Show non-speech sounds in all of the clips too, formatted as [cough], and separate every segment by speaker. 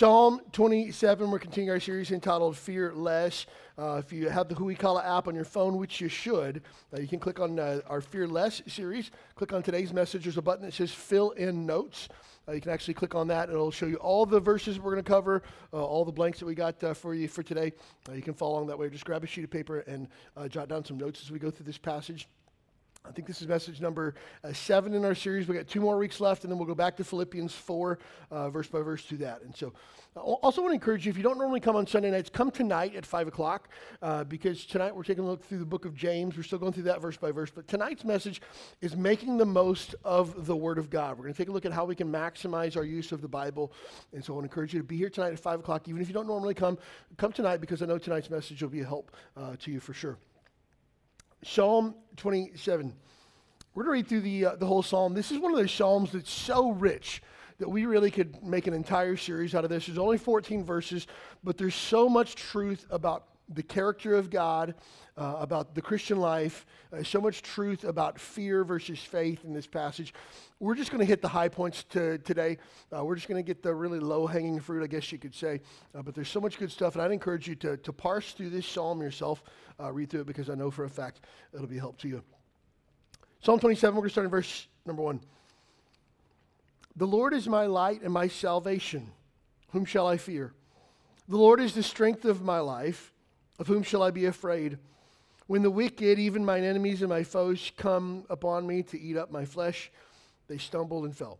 Speaker 1: Psalm 27, we're continuing our series entitled Fear Less. Uh, if you have the Huikala app on your phone, which you should, uh, you can click on uh, our Fear Less series. Click on today's message. There's a button that says Fill in Notes. Uh, you can actually click on that, it'll show you all the verses we're going to cover, uh, all the blanks that we got uh, for you for today. you can follow along that way. Just grab a sheet of paper and jot down some notes as we go through this passage. I think this is message number uh, seven in our series. We got two more weeks left, and then we'll go back to Philippians 4, uh, verse by verse, to that. And so, I also want to encourage you if you don't normally come on Sunday nights, come tonight at 5 o'clock, uh, because tonight we're taking a look through the book of James. We're still going through that verse by verse, but tonight's message is making the most of the Word of God. We're going to take a look at how we can maximize our use of the Bible. And so, I want to encourage you to be here tonight at 5 o'clock. Even if you don't normally come, come tonight, because I know tonight's message will be a help uh, to you for sure. Psalm 27. We're going to read through the, uh, the whole psalm. This is one of those psalms that's so rich that we really could make an entire series out of this. There's only 14 verses, but there's so much truth about the character of God, uh, about the Christian life, uh, so much truth about fear versus faith in this passage. We're just going to hit the high points to, today. Uh, we're just going to get the really low hanging fruit, I guess you could say. Uh, but there's so much good stuff, and I'd encourage you to, to parse through this psalm yourself, uh, read through it, because I know for a fact it'll be a help to you. Psalm 27, we're going to start in verse number one. The Lord is my light and my salvation. Whom shall I fear? The Lord is the strength of my life. Of whom shall I be afraid? When the wicked, even mine enemies and my foes, come upon me to eat up my flesh, they stumbled and fell.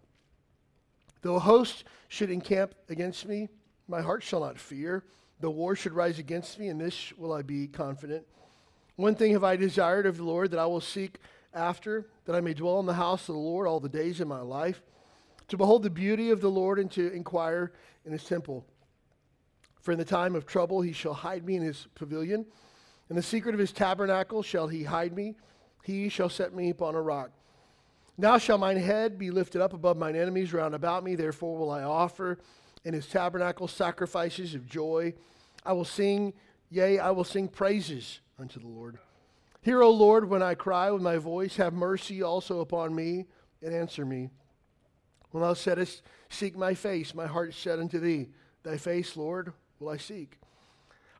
Speaker 1: Though a host should encamp against me, my heart shall not fear. Though war should rise against me, in this will I be confident. One thing have I desired of the Lord that I will seek after, that I may dwell in the house of the Lord all the days of my life, to behold the beauty of the Lord and to inquire in his temple. For in the time of trouble he shall hide me in his pavilion. In the secret of his tabernacle shall he hide me. He shall set me upon a rock. Now shall mine head be lifted up above mine enemies round about me. Therefore will I offer in his tabernacle sacrifices of joy. I will sing, yea, I will sing praises unto the Lord. Hear, O Lord, when I cry with my voice. Have mercy also upon me and answer me. When thou saidst, Seek my face, my heart said unto thee, Thy face, Lord, will I seek.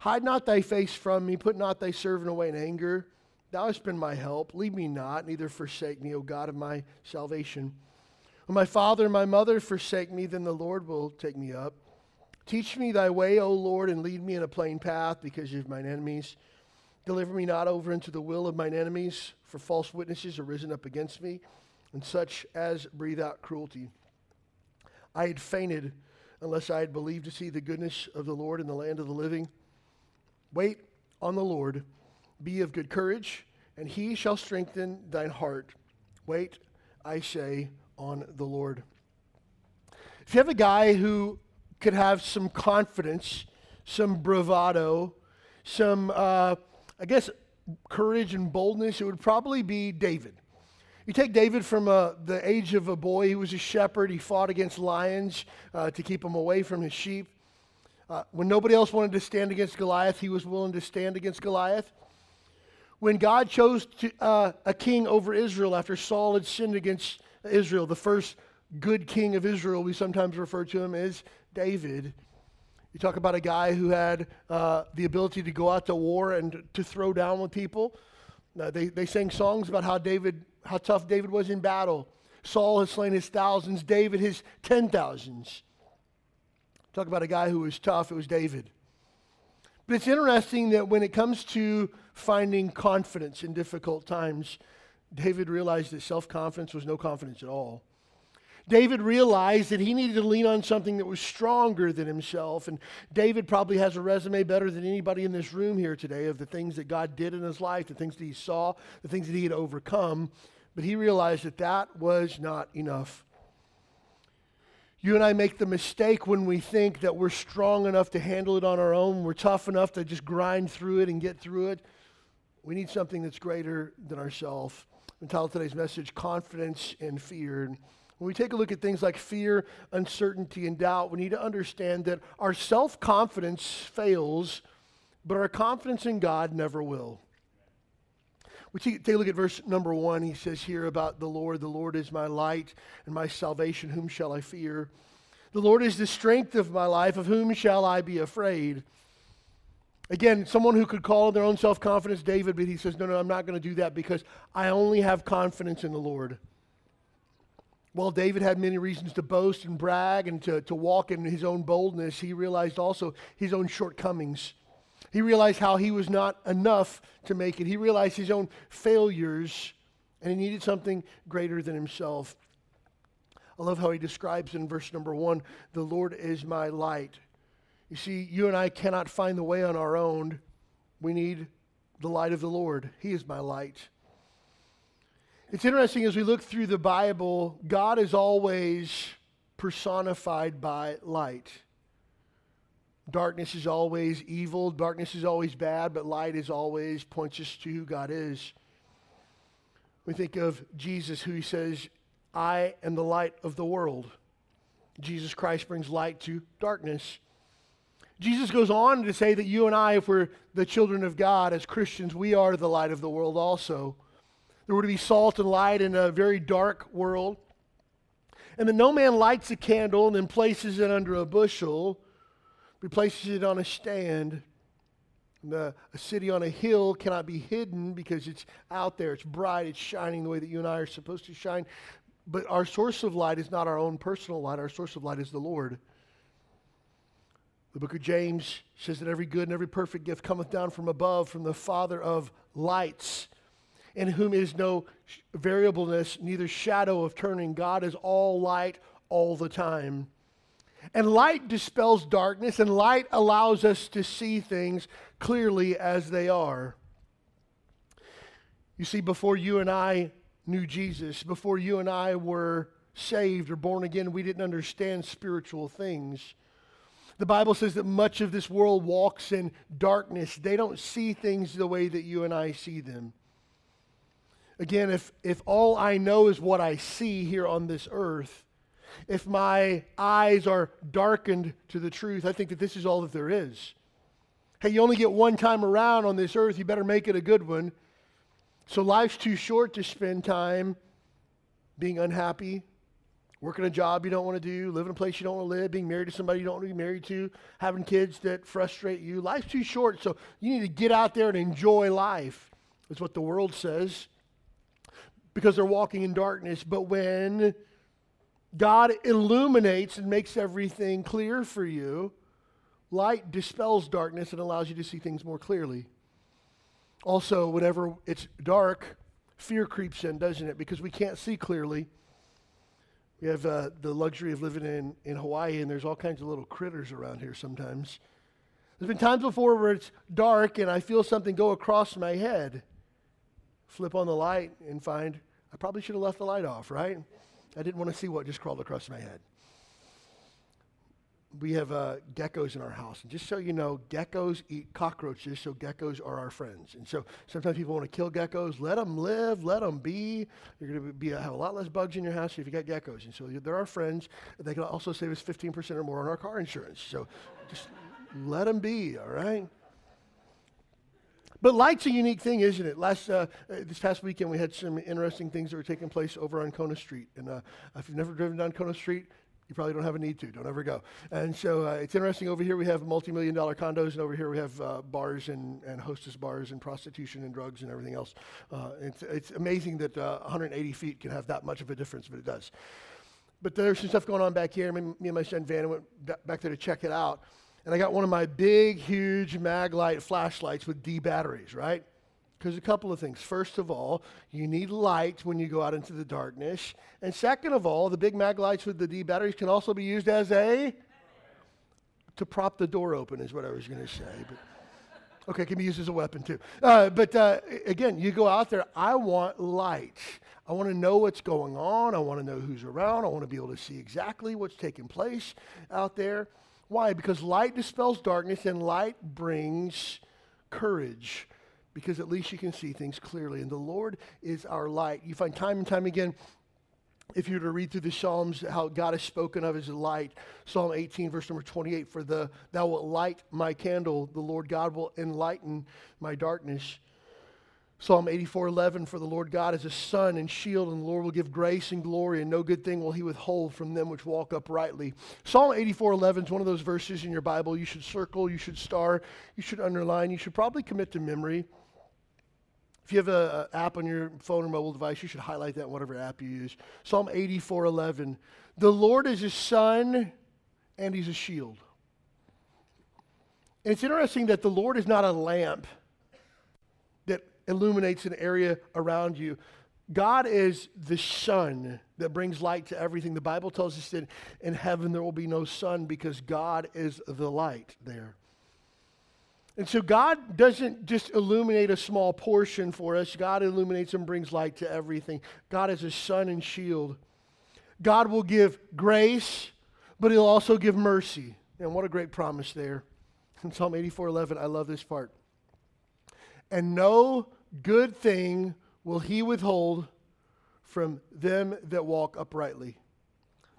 Speaker 1: Hide not thy face from me, put not thy servant away in anger. Thou hast been my help. Leave me not, neither forsake me, O God of my salvation. When my father and my mother forsake me, then the Lord will take me up. Teach me thy way, O Lord, and lead me in a plain path because of mine enemies. Deliver me not over into the will of mine enemies, for false witnesses are risen up against me, and such as breathe out cruelty. I had fainted unless I had believed to see the goodness of the Lord in the land of the living. Wait on the Lord, be of good courage, and he shall strengthen thine heart. Wait, I say, on the Lord. If you have a guy who could have some confidence, some bravado, some uh, I guess, courage and boldness, it would probably be David. You take David from uh, the age of a boy, he was a shepherd. He fought against lions uh, to keep them away from his sheep. Uh, when nobody else wanted to stand against Goliath, he was willing to stand against Goliath. When God chose to, uh, a king over Israel after Saul had sinned against Israel, the first good king of Israel, we sometimes refer to him as David. You talk about a guy who had uh, the ability to go out to war and to throw down with people. Uh, they, they sang songs about how David, how tough David was in battle. Saul has slain his thousands, David his ten thousands. Talk about a guy who was tough, it was David. But it's interesting that when it comes to finding confidence in difficult times, David realized that self confidence was no confidence at all. David realized that he needed to lean on something that was stronger than himself. And David probably has a resume better than anybody in this room here today of the things that God did in his life, the things that he saw, the things that he had overcome. But he realized that that was not enough. You and I make the mistake when we think that we're strong enough to handle it on our own, we're tough enough to just grind through it and get through it. We need something that's greater than ourselves. Entitled today's message, Confidence and Fear. When we take a look at things like fear, uncertainty, and doubt, we need to understand that our self confidence fails, but our confidence in God never will. We take a look at verse number one. He says here about the Lord, the Lord is my light and my salvation. Whom shall I fear? The Lord is the strength of my life. Of whom shall I be afraid? Again, someone who could call their own self confidence David, but he says, No, no, I'm not going to do that because I only have confidence in the Lord. While David had many reasons to boast and brag and to, to walk in his own boldness, he realized also his own shortcomings. He realized how he was not enough to make it. He realized his own failures, and he needed something greater than himself. I love how he describes in verse number one the Lord is my light. You see, you and I cannot find the way on our own. We need the light of the Lord. He is my light. It's interesting as we look through the Bible, God is always personified by light. Darkness is always evil, darkness is always bad, but light is always points us to who God is. We think of Jesus, who he says, I am the light of the world. Jesus Christ brings light to darkness. Jesus goes on to say that you and I, if we're the children of God as Christians, we are the light of the world also. There were to be salt and light in a very dark world. And that no man lights a candle and then places it under a bushel replaces it on a stand. The, a city on a hill cannot be hidden because it's out there, it's bright, it's shining the way that you and I are supposed to shine. But our source of light is not our own personal light, our source of light is the Lord. The book of James says that every good and every perfect gift cometh down from above, from the Father of lights, in whom is no variableness, neither shadow of turning. God is all light all the time. And light dispels darkness, and light allows us to see things clearly as they are. You see, before you and I knew Jesus, before you and I were saved or born again, we didn't understand spiritual things. The Bible says that much of this world walks in darkness. They don't see things the way that you and I see them. Again, if, if all I know is what I see here on this earth, if my eyes are darkened to the truth, I think that this is all that there is. Hey, you only get one time around on this earth, you better make it a good one. So life's too short to spend time being unhappy, working a job you don't want to do, living in a place you don't want to live, being married to somebody you don't want to be married to, having kids that frustrate you. Life's too short, so you need to get out there and enjoy life. That's what the world says because they're walking in darkness. But when God illuminates and makes everything clear for you. Light dispels darkness and allows you to see things more clearly. Also, whenever it's dark, fear creeps in, doesn't it? Because we can't see clearly. We have uh, the luxury of living in, in Hawaii, and there's all kinds of little critters around here sometimes. There's been times before where it's dark and I feel something go across my head. Flip on the light and find I probably should have left the light off, right? I didn't want to see what just crawled across my head. We have uh, geckos in our house. And just so you know, geckos eat cockroaches, so geckos are our friends. And so sometimes people want to kill geckos. Let them live, let them be. You're going to be, have a lot less bugs in your house if you got geckos. And so they're our friends. They can also save us 15% or more on our car insurance. So just let them be, all right? But light's a unique thing, isn't it? Last uh, uh, this past weekend, we had some interesting things that were taking place over on Kona Street. And uh, if you've never driven down Kona Street, you probably don't have a need to. Don't ever go. And so uh, it's interesting. Over here, we have multi-million dollar condos, and over here we have uh, bars and, and hostess bars and prostitution and drugs and everything else. Uh, it's, it's amazing that 180 feet can have that much of a difference, but it does. But there's some stuff going on back here. Me, me and my son Van went back there to check it out. And I got one of my big, huge Maglite flashlights with D batteries, right? Because a couple of things. First of all, you need light when you go out into the darkness. And second of all, the big Maglites with the D batteries can also be used as a to prop the door open, is what I was going to say. But Okay, can be used as a weapon too. Uh, but uh, again, you go out there, I want light. I want to know what's going on. I want to know who's around. I want to be able to see exactly what's taking place out there. Why? Because light dispels darkness and light brings courage because at least you can see things clearly. And the Lord is our light. You find time and time again if you were to read through the Psalms, how God is spoken of as light, Psalm 18, verse number 28, for the thou wilt light my candle, the Lord God will enlighten my darkness. Psalm 84, 11, for the Lord God is a sun and shield, and the Lord will give grace and glory, and no good thing will he withhold from them which walk uprightly. Psalm 84, 11 is one of those verses in your Bible you should circle, you should star, you should underline, you should probably commit to memory. If you have an app on your phone or mobile device, you should highlight that in whatever app you use. Psalm 84 11. The Lord is a sun and he's a shield. And it's interesting that the Lord is not a lamp illuminates an area around you. God is the sun that brings light to everything. The Bible tells us that in heaven there will be no sun because God is the light there. And so God doesn't just illuminate a small portion for us, God illuminates and brings light to everything. God is a sun and shield. God will give grace, but He'll also give mercy. And what a great promise there. In Psalm 84 11, I love this part. And no good thing will He withhold from them that walk uprightly.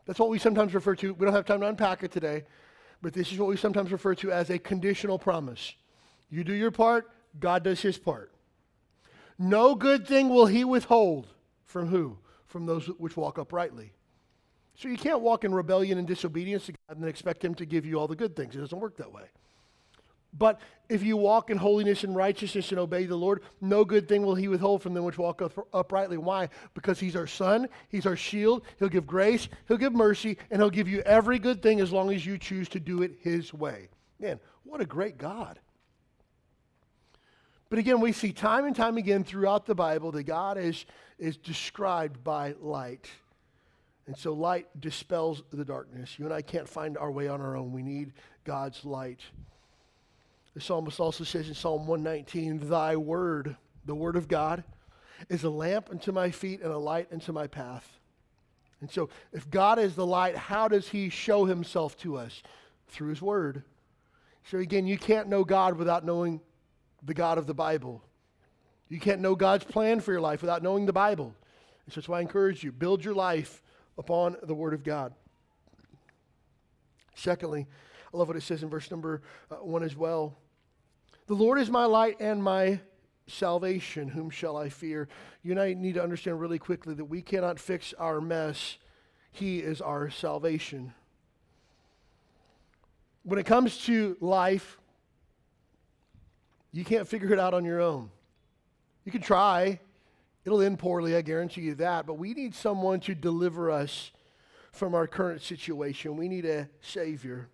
Speaker 1: That's what we sometimes refer to. We don't have time to unpack it today, but this is what we sometimes refer to as a conditional promise. You do your part, God does his part. No good thing will he withhold from who? From those which walk uprightly. So you can't walk in rebellion and disobedience to God and expect him to give you all the good things. It doesn't work that way. But if you walk in holiness and righteousness and obey the Lord, no good thing will he withhold from them which walk up, uprightly. Why? Because he's our sun, he's our shield, he'll give grace, he'll give mercy, and he'll give you every good thing as long as you choose to do it his way. Man, what a great God. But again, we see time and time again throughout the Bible that God is, is described by light. And so light dispels the darkness. You and I can't find our way on our own. We need God's light. The psalmist also says in Psalm 119, Thy word, the word of God, is a lamp unto my feet and a light unto my path. And so, if God is the light, how does he show himself to us? Through his word. So, again, you can't know God without knowing the God of the Bible. You can't know God's plan for your life without knowing the Bible. And so that's why I encourage you build your life upon the Word of God. Secondly, I love what it says in verse number uh, one as well. The Lord is my light and my salvation. Whom shall I fear? You and I need to understand really quickly that we cannot fix our mess. He is our salvation. When it comes to life, you can't figure it out on your own. You can try. It'll end poorly, I guarantee you that. But we need someone to deliver us from our current situation. We need a Savior.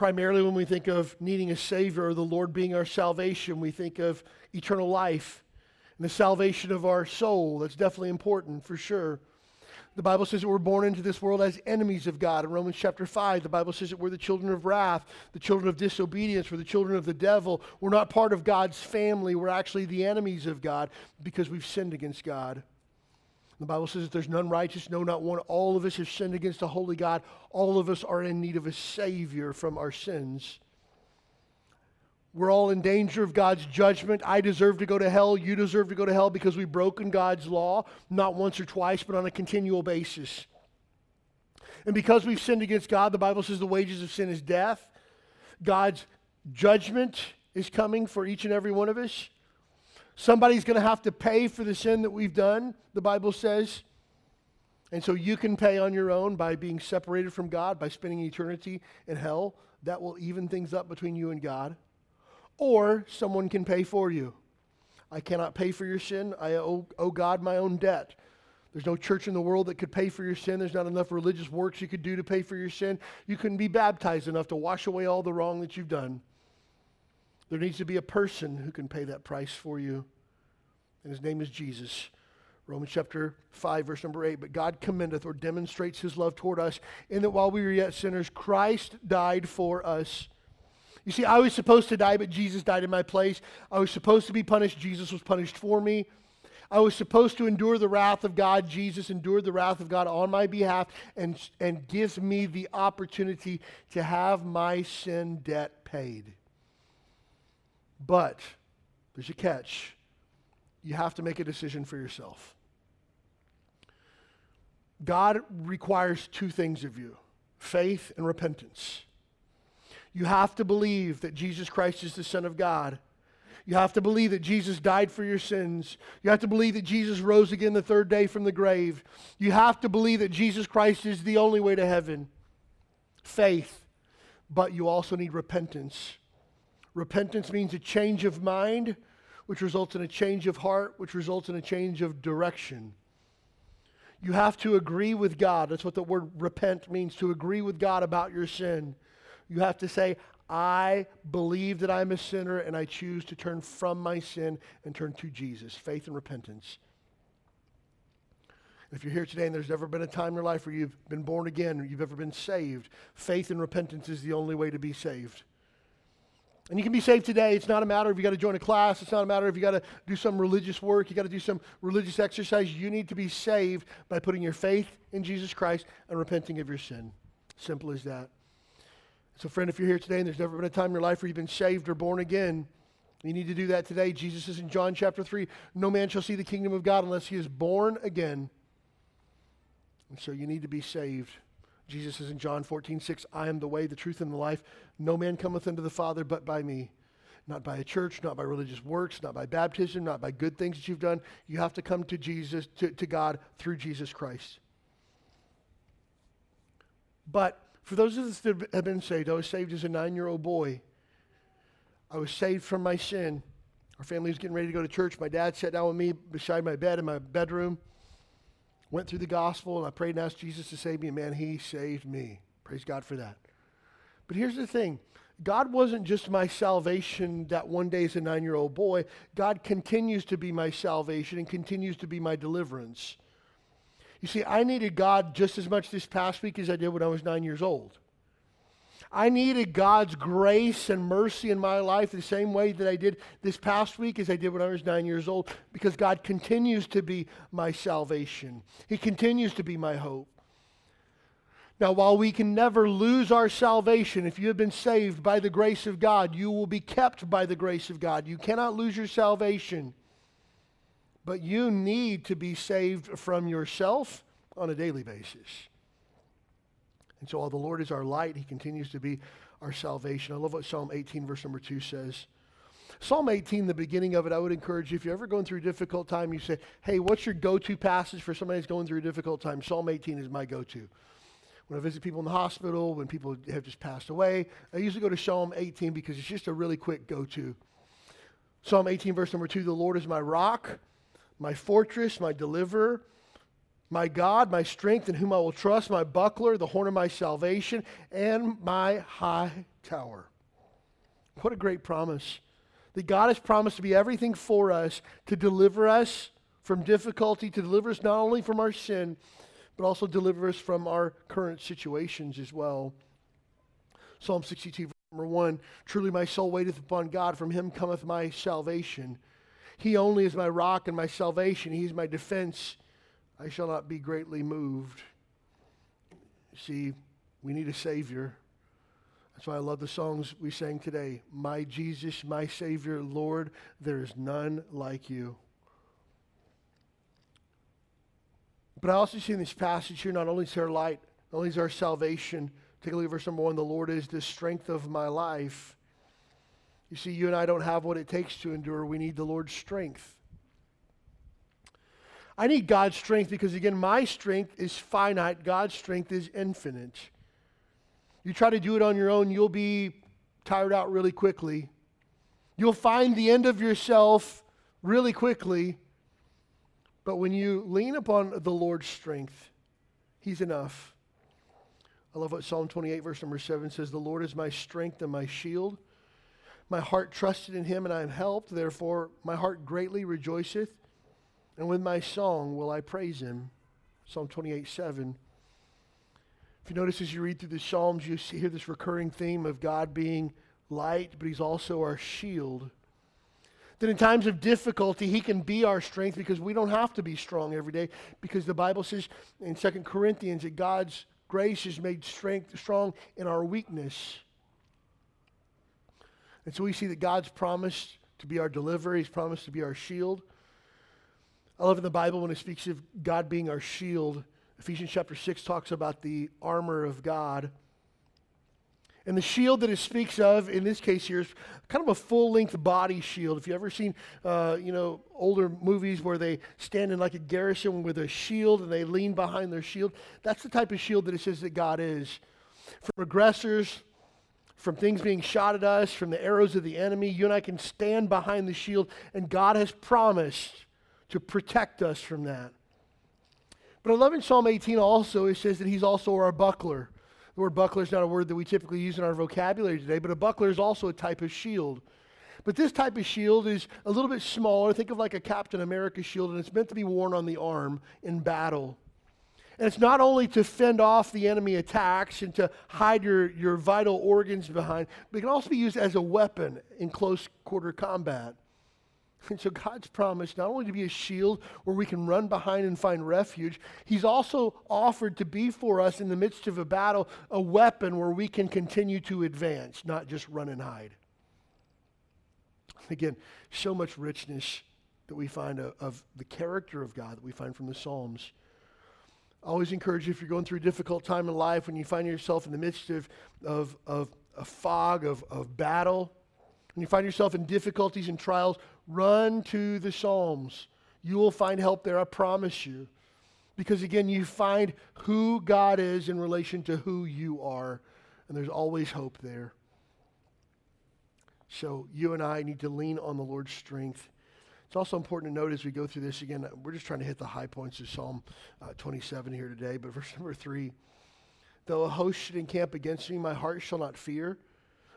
Speaker 1: Primarily, when we think of needing a Savior or the Lord being our salvation, we think of eternal life and the salvation of our soul. That's definitely important for sure. The Bible says that we're born into this world as enemies of God. In Romans chapter 5, the Bible says that we're the children of wrath, the children of disobedience, we're the children of the devil. We're not part of God's family. We're actually the enemies of God because we've sinned against God. The Bible says that there's none righteous, no, not one. All of us have sinned against the holy God. All of us are in need of a Savior from our sins. We're all in danger of God's judgment. I deserve to go to hell. You deserve to go to hell because we've broken God's law, not once or twice, but on a continual basis. And because we've sinned against God, the Bible says the wages of sin is death. God's judgment is coming for each and every one of us. Somebody's going to have to pay for the sin that we've done, the Bible says. And so you can pay on your own by being separated from God, by spending eternity in hell. That will even things up between you and God or someone can pay for you. I cannot pay for your sin. I owe, owe, God my own debt. There's no church in the world that could pay for your sin. There's not enough religious works you could do to pay for your sin. You couldn't be baptized enough to wash away all the wrong that you've done. There needs to be a person who can pay that price for you, and his name is Jesus. Romans chapter 5, verse number 8. But God commendeth or demonstrates his love toward us in that while we were yet sinners, Christ died for us You see, I was supposed to die, but Jesus died in my place. I was supposed to be punished. Jesus was punished for me. I was supposed to endure the wrath of God. Jesus endured the wrath of God on my behalf and, and gives me the opportunity to have my sin debt paid. But there's a catch. You have to make a decision for yourself. God requires two things of you faith and repentance. You have to believe that Jesus Christ is the Son of God. You have to believe that Jesus died for your sins. You have to believe that Jesus rose again the third day from the grave. You have to believe that Jesus Christ is the only way to heaven. Faith. But you also need repentance. Repentance means a change of mind, which results in a change of heart, which results in a change of direction. You have to agree with God. That's what the word repent means to agree with God about your sin. You have to say, I believe that I'm a sinner and I choose to turn from my sin and turn to Jesus. Faith and repentance. If you're here today and there's never been a time in your life where you've been born again or you've ever been saved, faith and repentance is the only way to be saved. And you can be saved today. It's not a matter if you got to join a class. It's not a matter if you got to do some religious work. You got to do some religious exercise. You need to be saved by putting your faith in Jesus Christ and repenting of your sin. Simple as that. So, friend, if you're here today and there's never been a time in your life where you've been saved or born again, you need to do that today. Jesus says in John chapter 3 No man shall see the kingdom of God unless he is born again. And so you need to be saved. Jesus says in John 14, 6, I am the way, the truth, and the life. No man cometh unto the Father but by me. Not by a church, not by religious works, not by baptism, not by good things that you've done. You have to come to Jesus, to, to God through Jesus Christ. But for those of us that have been saved, I was saved as a nine year old boy. I was saved from my sin. Our family was getting ready to go to church. My dad sat down with me beside my bed in my bedroom went through the gospel and I prayed and asked Jesus to save me, and man, he saved me. Praise God for that. But here's the thing God wasn't just my salvation that one day as a nine year old boy, God continues to be my salvation and continues to be my deliverance. You see, I needed God just as much this past week as I did when I was nine years old. I needed God's grace and mercy in my life the same way that I did this past week as I did when I was nine years old because God continues to be my salvation. He continues to be my hope. Now, while we can never lose our salvation, if you have been saved by the grace of God, you will be kept by the grace of God. You cannot lose your salvation. But you need to be saved from yourself on a daily basis. And so, while the Lord is our light, He continues to be our salvation. I love what Psalm 18, verse number 2 says. Psalm 18, the beginning of it, I would encourage you, if you're ever going through a difficult time, you say, hey, what's your go to passage for somebody who's going through a difficult time? Psalm 18 is my go to. When I visit people in the hospital, when people have just passed away, I usually go to Psalm 18 because it's just a really quick go to. Psalm 18, verse number 2 The Lord is my rock, my fortress, my deliverer my God, my strength, in whom I will trust, my buckler, the horn of my salvation, and my high tower. What a great promise. That God has promised to be everything for us, to deliver us from difficulty, to deliver us not only from our sin, but also deliver us from our current situations as well. Psalm 62, verse number 1 Truly my soul waiteth upon God, from him cometh my salvation. He only is my rock and my salvation, he is my defense I shall not be greatly moved. See, we need a Savior. That's why I love the songs we sang today. My Jesus, my Savior, Lord, there is none like you. But I also see in this passage here, not only is there light, not only is there salvation. Take a look at verse number one. The Lord is the strength of my life. You see, you and I don't have what it takes to endure. We need the Lord's strength. I need God's strength because, again, my strength is finite, God's strength is infinite. You try to do it on your own, you'll be tired out really quickly. You'll find the end of yourself really quickly. But when you lean upon the Lord's strength, He's enough. I love what Psalm 28, verse number 7 says The Lord is my strength and my shield. My heart trusted in Him, and I am helped. Therefore, my heart greatly rejoiceth and with my song will I praise him. Psalm 28 7. If you notice as you read through the Psalms, you see, hear this recurring theme of God being light, but He's also our shield. That in times of difficulty, He can be our strength because we don't have to be strong every day. Because the Bible says in 2 Corinthians that God's grace is made strength strong in our weakness. And so we see that God's promised to be our deliverer, He's promised to be our shield. I love in the Bible when it speaks of God being our shield. Ephesians chapter 6 talks about the armor of God. And the shield that it speaks of in this case here is kind of a full length body shield. If you've ever seen, uh, you know, older movies where they stand in like a garrison with a shield and they lean behind their shield, that's the type of shield that it says that God is. From aggressors, from things being shot at us, from the arrows of the enemy, you and I can stand behind the shield, and God has promised to protect us from that. But I love in Psalm 18 also, it says that He's also our buckler. The word buckler is not a word that we typically use in our vocabulary today, but a buckler is also a type of shield. But this type of shield is a little bit smaller. Think of like a Captain America shield, and it's meant to be worn on the arm in battle. And it's not only to fend off the enemy attacks and to hide your, your vital organs behind, but it can also be used as a weapon in close quarter combat. And [laughs] so God's promised not only to be a shield where we can run behind and find refuge, He's also offered to be for us in the midst of a battle a weapon where we can continue to advance, not just run and hide. Again, so much richness that we find of, the character of God that we find from the Psalms. I always encourage you if you're going through a difficult time in life, when you find yourself in the midst of, of, of a fog of, of battle, when you find yourself in difficulties and trials, run to the Psalms. You will find help there, I promise you. Because again, you find who God is in relation to who you are, and there's always hope there. So you and I need to lean on the Lord's strength. It's also important to note as we go through this again, we're just trying to hit the high points of Psalm uh, 27 here today. But verse [laughs] number three though a host should encamp against me, my heart shall not fear.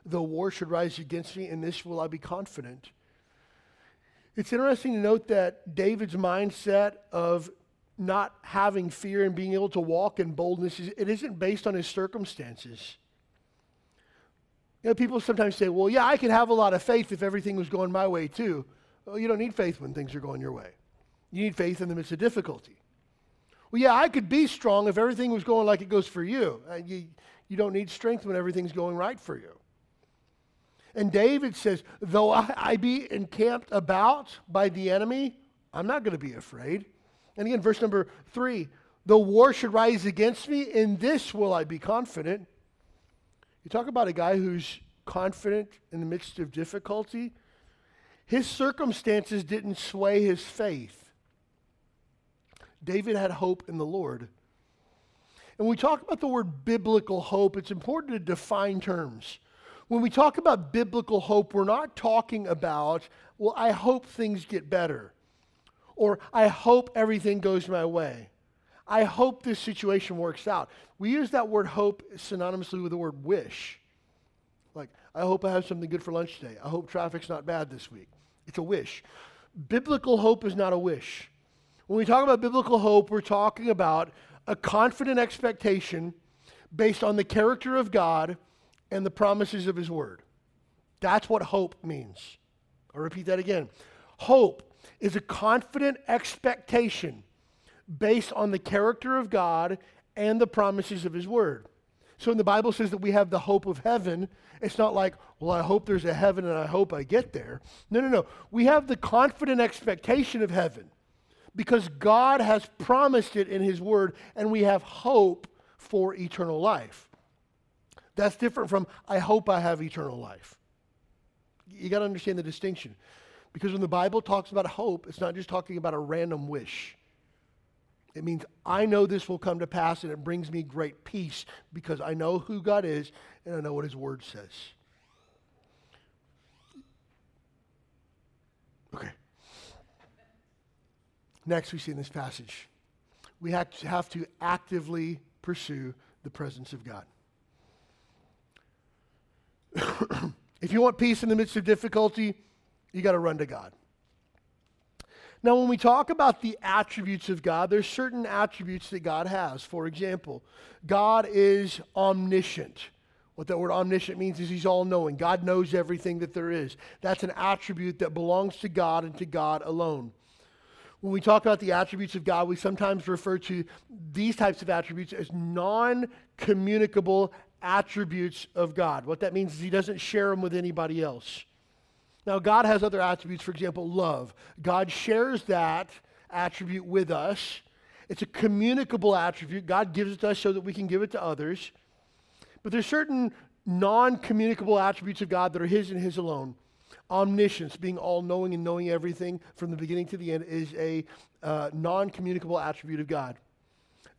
Speaker 1: Though war should rise against me, in this will I be confident. It's interesting to note that David's mindset of not having fear and being able to walk in boldness, it isn't based on his circumstances. You know, people sometimes say, well, yeah, I could have a lot of faith if everything was going my way too. Well, you don't need faith when things are going your way. You need faith in the midst of difficulty. Well, yeah, I could be strong if everything was going like it goes for you. Uh, you, you don't need strength when everything's going right for you. And David says, though I, I be encamped about by the enemy, I'm not going to be afraid. And again, verse number three, though war should rise against me, in this will I be confident. You talk about a guy who's confident in the midst of difficulty. His circumstances didn't sway his faith. David had hope in the Lord. And when we talk about the word biblical hope, it's important to define terms. When we talk about biblical hope, we're not talking about, well, I hope things get better, or I hope everything goes my way. I hope this situation works out. We use that word hope synonymously with the word wish. Like, I hope I have something good for lunch today. I hope traffic's not bad this week. It's a wish. Biblical hope is not a wish. When we talk about biblical hope, we're talking about a confident expectation based on the character of God and the promises of His Word. That's what hope means. I'll repeat that again. Hope is a confident expectation based on the character of God and the promises of His Word. So when the Bible says that we have the hope of heaven, it's not like, well, I hope there's a heaven and I hope I get there. No, no, no. We have the confident expectation of heaven because God has promised it in His Word and we have hope for eternal life. That's different from, I hope I have eternal life. You got to understand the distinction. Because when the Bible talks about hope, it's not just talking about a random wish. It means I know this will come to pass and it brings me great peace because I know who God is and I know what His Word says. Okay. Next, we see in this passage, we have to, have to actively pursue the presence of God. If you want peace in the midst of difficulty, you got to run to God. Now, when we talk about the attributes of God, there's certain attributes that God has. For example, God is omniscient, What that word omniscient means is he's all knowing. God knows everything that there is. That's an attribute that belongs to God and to God alone. When we talk about the attributes of God, we sometimes refer to these types of attributes as non communicable attributes of God. What that means is he doesn't share them with anybody else. Now, God has other attributes, for example, love. God shares that attribute with us. It's a communicable attribute. God gives it to us so that we can give it to others. But there's certain non communicable attributes of God that are His and His alone. Omniscience, being all knowing and knowing everything from the beginning to the end, is a uh, non communicable attribute of God.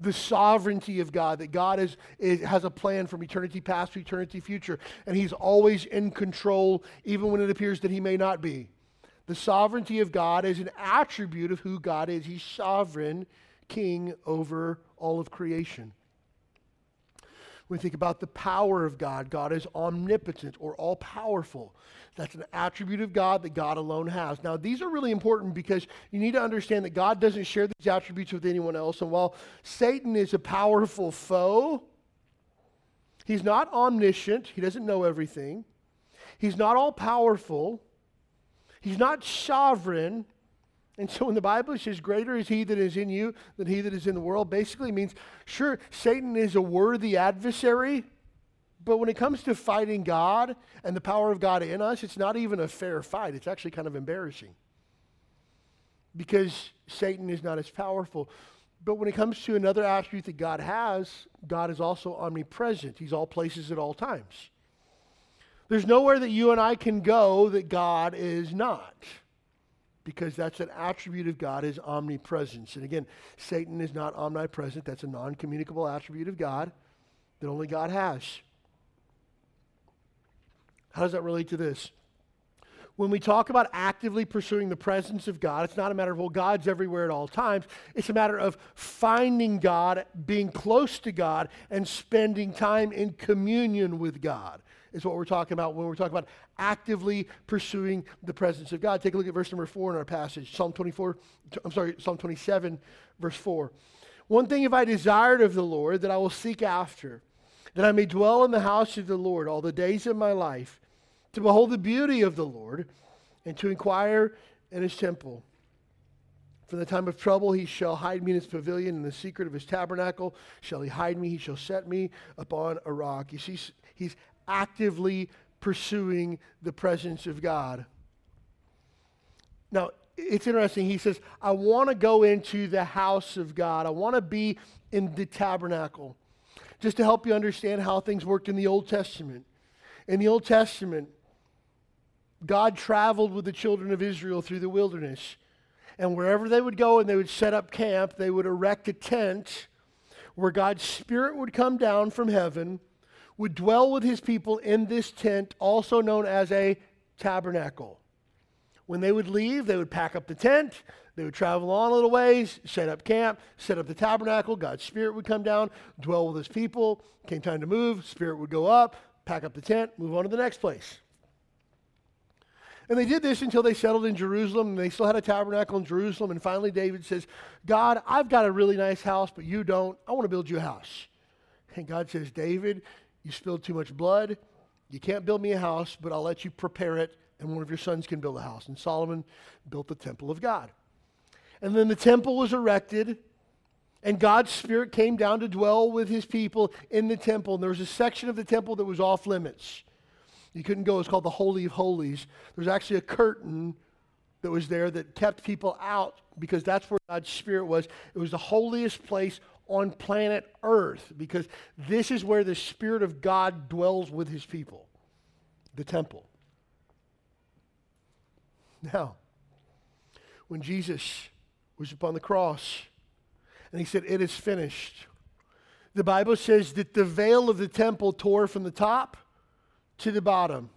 Speaker 1: The sovereignty of God, that God is, is, has a plan from eternity past to eternity future, and He's always in control, even when it appears that He may not be. The sovereignty of God is an attribute of who God is. He's sovereign king over all of creation. When we think about the power of God, God is omnipotent or all powerful. That's an attribute of God that God alone has. Now, these are really important because you need to understand that God doesn't share these attributes with anyone else. And while Satan is a powerful foe, he's not omniscient, he doesn't know everything, he's not all powerful, he's not sovereign. And so when the Bible it says, Greater is he that is in you than he that is in the world, basically means, sure, Satan is a worthy adversary, but when it comes to fighting God and the power of God in us, it's not even a fair fight. It's actually kind of embarrassing because Satan is not as powerful. But when it comes to another attribute that God has, God is also omnipresent. He's all places at all times. There's nowhere that you and I can go that God is not because that's an attribute of God is omnipresence. And again, Satan is not omnipresent. That's a non-communicable attribute of God that only God has. How does that relate to this? When we talk about actively pursuing the presence of God, it's not a matter of, well, God's everywhere at all times. It's a matter of finding God, being close to God, and spending time in communion with God is what we're talking about when we're talking about actively pursuing the presence of God. Take a look at verse number four in our passage, Psalm 24, I'm sorry, Psalm 27, verse 4. One thing have I desired of the Lord that I will seek after, that I may dwell in the house of the Lord all the days of my life, to behold the beauty of the Lord, and to inquire in his temple. From the time of trouble he shall hide me in his pavilion, in the secret of his tabernacle shall he hide me, he shall set me upon a rock. You see, he's actively pursuing the presence of God. Now, it's interesting. He says, I want to go into the house of God. I want to be in the tabernacle. Just to help you understand how things worked in the Old Testament. In the Old Testament, God traveled with the children of Israel through the wilderness. And wherever they would go and they would set up camp, they would erect a tent where God's Spirit would come down from heaven would dwell with his people in this tent, also known as a tabernacle. When they would leave, they would pack up the tent, they would travel on a little ways, set up camp, set up the tabernacle. God's Spirit would come down, dwell with his people. Came time to move, Spirit would go up, pack up the tent, move on to the next place. And they did this until they settled in Jerusalem, and they still had a tabernacle in Jerusalem. And finally, David says, God, I've got a really nice house, but you don't. I want to build you a house. And God says, David, you spilled too much blood. You can't build me a house, but I'll let you prepare it, and one of your sons can build a house. And Solomon built the temple of God. And then the temple was erected, and God's Spirit came down to dwell with his people in the temple. And there was a section of the temple that was off limits. You couldn't go. It's called the Holy of Holies. There's actually a curtain that was there that kept people out because that's where God's Spirit was. It was the holiest place on planet Earth because this is where the Spirit of God dwells with his people the temple. Now, when Jesus was upon the cross and he said, It is finished, the Bible says that the veil of the temple tore from the top to the bottom,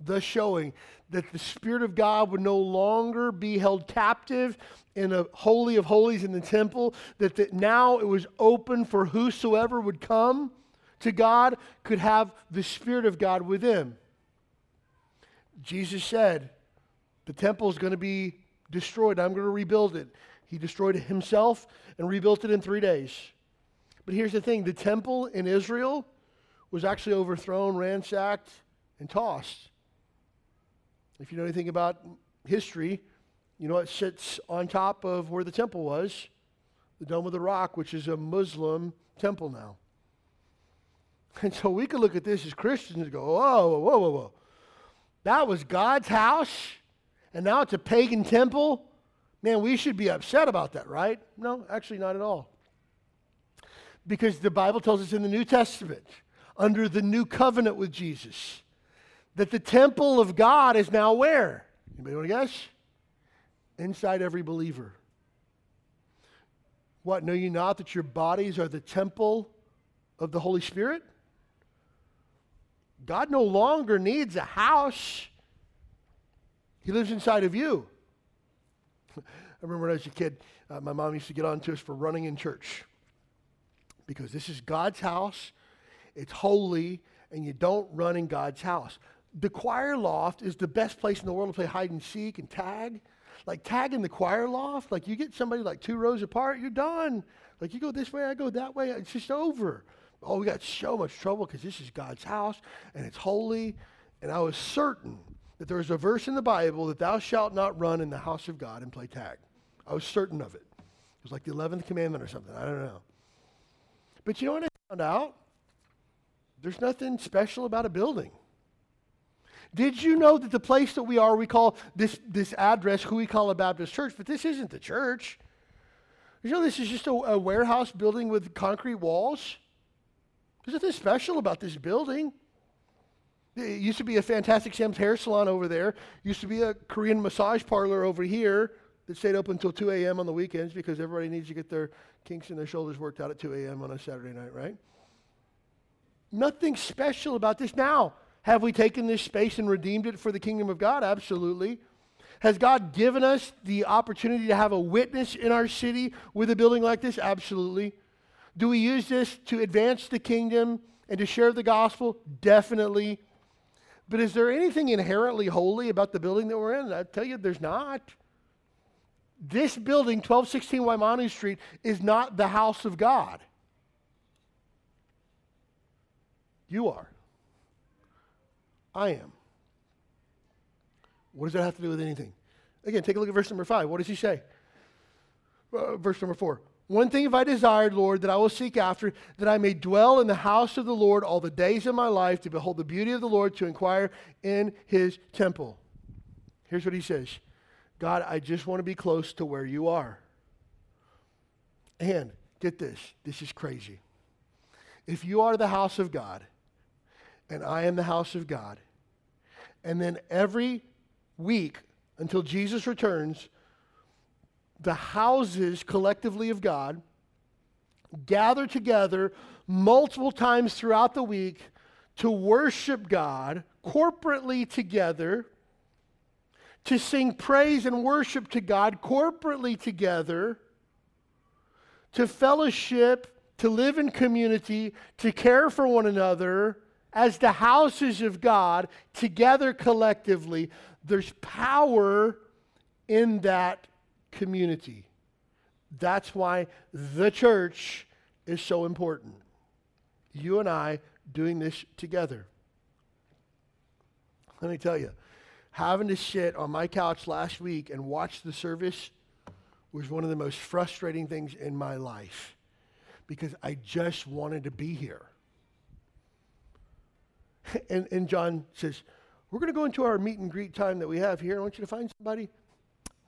Speaker 1: thus showing that the Spirit of God would no longer be held captive in a holy of holies in the temple, that, that now it was open for whosoever would come to God could have the Spirit of God with him. Jesus said, The temple is going to be destroyed. I'm going to rebuild it. He destroyed it himself and rebuilt it in three days. But here's the thing the temple in Israel was actually overthrown, ransacked, and tossed. If you know anything about history, you know it sits on top of where the temple was, the Dome of the Rock, which is a Muslim temple now. [laughs] And so we could look at this as Christians and go, whoa, whoa, whoa, whoa. That was God's house, and now it's a pagan temple. Man, we should be upset about that, right? No, actually, not at all. Because the Bible tells us in the New Testament, under the new covenant with Jesus, that the temple of God is now where? Anybody want to guess? Inside every believer. What, know you not that your bodies are the temple of the Holy Spirit? God no longer needs a house. He lives inside of you. [laughs] I remember when I was a kid, uh, my mom used to get on to us for running in church because this is God's house, it's holy, and you don't run in God's house. The choir loft is the best place in the world to play hide and seek and tag. Like tag in the choir loft, like you get somebody like two rows apart, you're done. Like you go this way, I go that way, it's just over. Oh, we got so much trouble because this is God's house and it's holy. And I was certain that there was a verse in the Bible that thou shalt not run in the house of God and play tag. I was certain of it. It was like the 11th commandment or something. I don't know. But you know what I found out? There's nothing special about a building. Did you know that the place that we are, we call this, this address who we call a Baptist church, but this isn't the church. You know, this is just a, a warehouse building with concrete walls. There's nothing special about this building. It used to be a Fantastic Sam's hair salon over there. Used to be a Korean massage parlor over here that stayed open until 2 a.m. on the weekends because everybody needs to get their kinks in their shoulders worked out at 2 a.m. on a Saturday night, right? Nothing special about this. Now, have we taken this space and redeemed it for the kingdom of God? Absolutely. Has God given us the opportunity to have a witness in our city with a building like this? Absolutely. Do we use this to advance the kingdom and to share the gospel? Definitely. But is there anything inherently holy about the building that we're in? I tell you, there's not. This building, 1216 Waimanalo Street, is not the house of God. You are. I am. What does that have to do with anything? Again, take a look at verse number five. What does he say? Uh, verse number four. One thing have I desired, Lord, that I will seek after, that I may dwell in the house of the Lord all the days of my life, to behold the beauty of the Lord, to inquire in his temple. Here's what he says God, I just want to be close to where you are. And get this this is crazy. If you are the house of God, and I am the house of God, and then every week until Jesus returns, the houses collectively of God gather together multiple times throughout the week to worship God corporately together, to sing praise and worship to God corporately together, to fellowship, to live in community, to care for one another as the houses of God together collectively. There's power in that community. That's why the church is so important. You and I doing this together. Let me tell you, having to sit on my couch last week and watch the service was one of the most frustrating things in my life because I just wanted to be here. [laughs] And, and John says, We're going to go into our meet and greet time that we have here. I want you to find somebody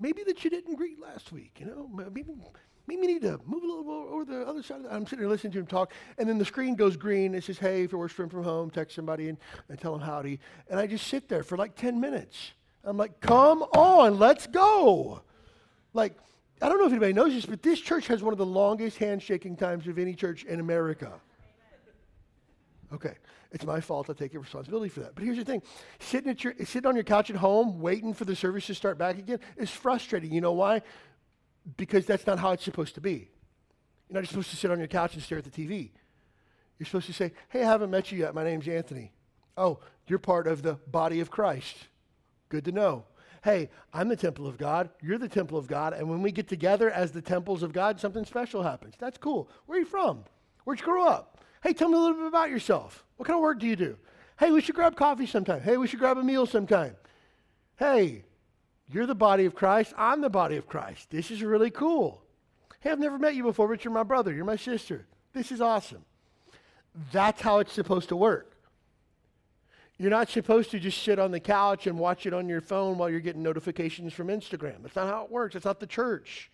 Speaker 1: maybe that you didn't greet last week. You know, maybe maybe you need to move a little over the other side. I'm sitting there listening to him talk, and then the screen goes green. It says, "Hey, if you're working from home, text somebody and, and tell them howdy." And I just sit there for like ten minutes. I'm like, "Come on, let's go!" Like, I don't know if anybody knows this, but this church has one of the longest handshaking times of any church in America. Okay. It's my fault. I take responsibility for that. But here's the thing sitting, at your, sitting on your couch at home, waiting for the service to start back again, is frustrating. You know why? Because that's not how it's supposed to be. You're not just supposed to sit on your couch and stare at the TV. You're supposed to say, Hey, I haven't met you yet. My name's Anthony. Oh, you're part of the body of Christ. Good to know. Hey, I'm the temple of God. You're the temple of God. And when we get together as the temples of God, something special happens. That's cool. Where are you from? Where'd you grow up? Hey, tell me a little bit about yourself. What kind of work do you do? Hey, we should grab coffee sometime. Hey, we should grab a meal sometime. Hey, you're the body of Christ. I'm the body of Christ. This is really cool. Hey, I've never met you before, but you're my brother. You're my sister. This is awesome. That's how it's supposed to work. You're not supposed to just sit on the couch and watch it on your phone while you're getting notifications from Instagram. That's not how it works. It's not the church.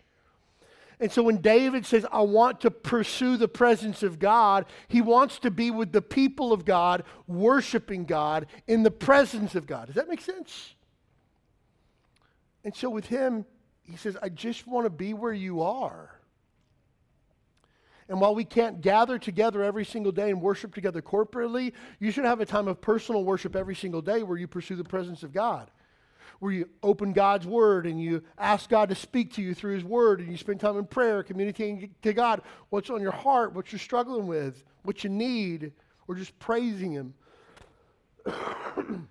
Speaker 1: And so when David says, I want to pursue the presence of God, he wants to be with the people of God, worshiping God in the presence of God. Does that make sense? And so with him, he says, I just want to be where you are. And while we can't gather together every single day and worship together corporately, you should have a time of personal worship every single day where you pursue the presence of God where you open God's Word and you ask God to speak to you through His Word and you spend time in prayer, communicating to God what's on your heart, what you're struggling with, what you need, or just praising Him. [clears throat]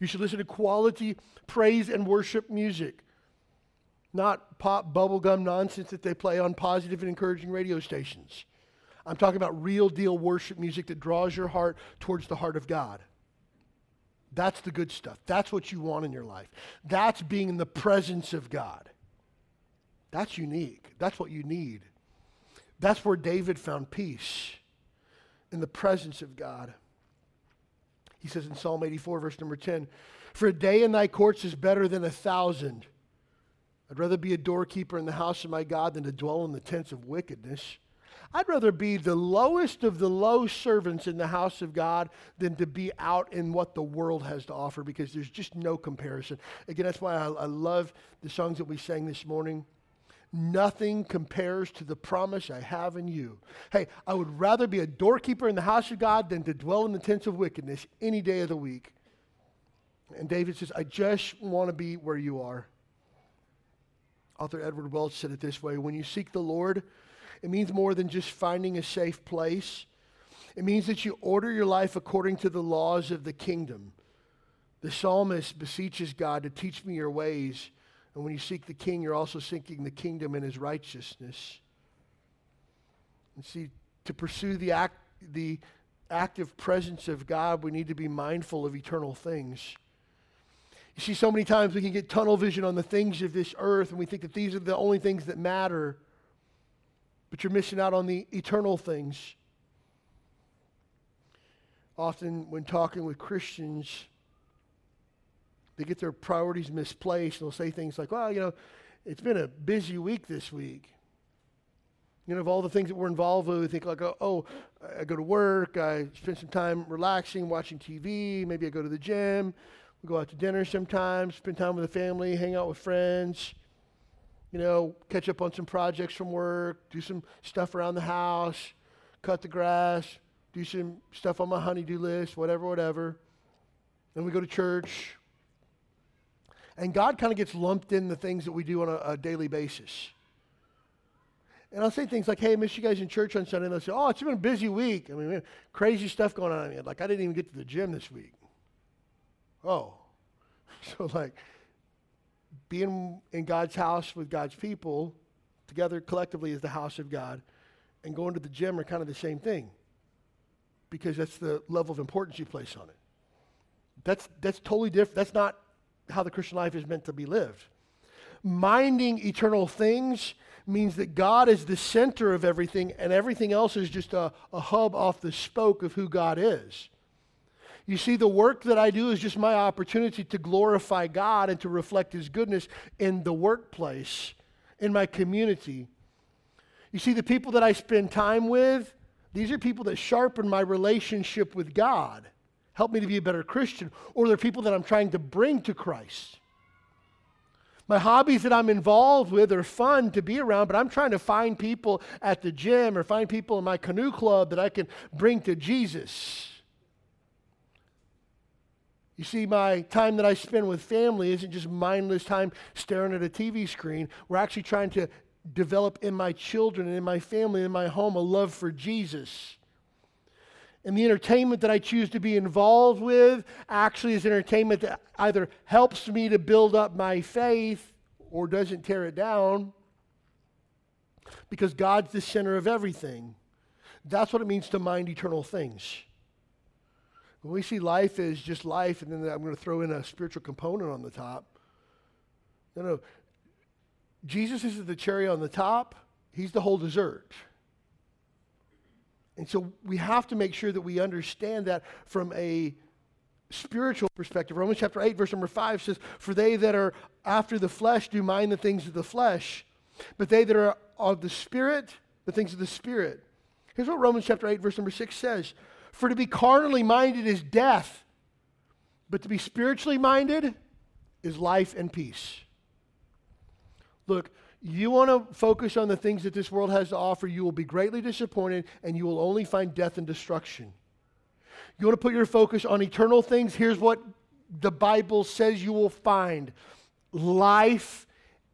Speaker 1: you should listen to quality praise and worship music, not pop bubblegum nonsense that they play on positive and encouraging radio stations. I'm talking about real deal worship music that draws your heart towards the heart of God. That's the good stuff. That's what you want in your life. That's being in the presence of God. That's unique. That's what you need. That's where David found peace in the presence of God. He says in Psalm 84, verse number 10 For a day in thy courts is better than a thousand. I'd rather be a doorkeeper in the house of my God than to dwell in the tents of wickedness. I'd rather be the lowest of the low servants in the house of God than to be out in what the world has to offer because there's just no comparison. Again, that's why I, I love the songs that we sang this morning. Nothing compares to the promise I have in you. Hey, I would rather be a doorkeeper in the house of God than to dwell in the tents of wickedness any day of the week. And David says, I just want to be where you are. Author Edward Welch said it this way When you seek the Lord, it means more than just finding a safe place. It means that you order your life according to the laws of the kingdom. The psalmist beseeches God to teach me your ways. And when you seek the king, you're also seeking the kingdom and his righteousness. And see, to pursue the, act, the active presence of God, we need to be mindful of eternal things. You see, so many times we can get tunnel vision on the things of this earth, and we think that these are the only things that matter but you're missing out on the eternal things. Often, when talking with Christians, they get their priorities misplaced. They'll say things like, well, you know, it's been a busy week this week. You know, of all the things that we're involved with, we think like, oh, oh, I go to work, I spend some time relaxing, watching TV, maybe I go to the gym, we go out to dinner sometimes, spend time with the family, hang out with friends you know, catch up on some projects from work, do some stuff around the house, cut the grass, do some stuff on my honeydew list, whatever, whatever. Then we go to church. And God kind of gets lumped in the things that we do on a, a, daily basis. And I'll say things like, hey, I miss you guys in church on Sunday. And they'll say, oh, it's been a busy week. I mean, crazy stuff going on. Like, I didn't even get to the gym this week. Oh. [laughs] So, like, being in God's house with God's people together collectively as the house of God and going to the gym are kind of the same thing because that's the level of importance you place on it. That's, that's totally different. That's not how the Christian life is meant to be lived. Minding eternal things means that God is the center of everything and everything else is just a, a hub off the spoke of who God is. You see, the work that I do is just my opportunity to glorify God and to reflect His goodness in the workplace, in my community. You see, the people that I spend time with, these are people that sharpen my relationship with God, help me to be a better Christian, or they're people that I'm trying to bring to Christ. My hobbies that I'm involved with are fun to be around, but I'm trying to find people at the gym or find people in my canoe club that I can bring to Jesus. You see, my time that I spend with family isn't just mindless time staring at a TV screen. We're actually trying to develop in my children and in my family and in my home a love for Jesus. And the entertainment that I choose to be involved with actually is entertainment that either helps me to build up my faith or doesn't tear it down because God's the center of everything. That's what it means to mind eternal things. When we see life as just life, and then I'm going to throw in a spiritual component on the top. No, no. Jesus is the cherry on the top, He's the whole dessert. And so we have to make sure that we understand that from a spiritual perspective. Romans chapter 8, verse number 5 says, For they that are after the flesh do mind the things of the flesh, but they that are of the Spirit, the things of the Spirit. Here's what Romans chapter 8, verse number 6 says For to be carnally minded is death, but to be spiritually minded is life and peace. Look, you want to focus on the things that this world has to offer, you will be greatly disappointed and you will only find death and destruction. You want to put your focus on eternal things? Here's what the Bible says you will find life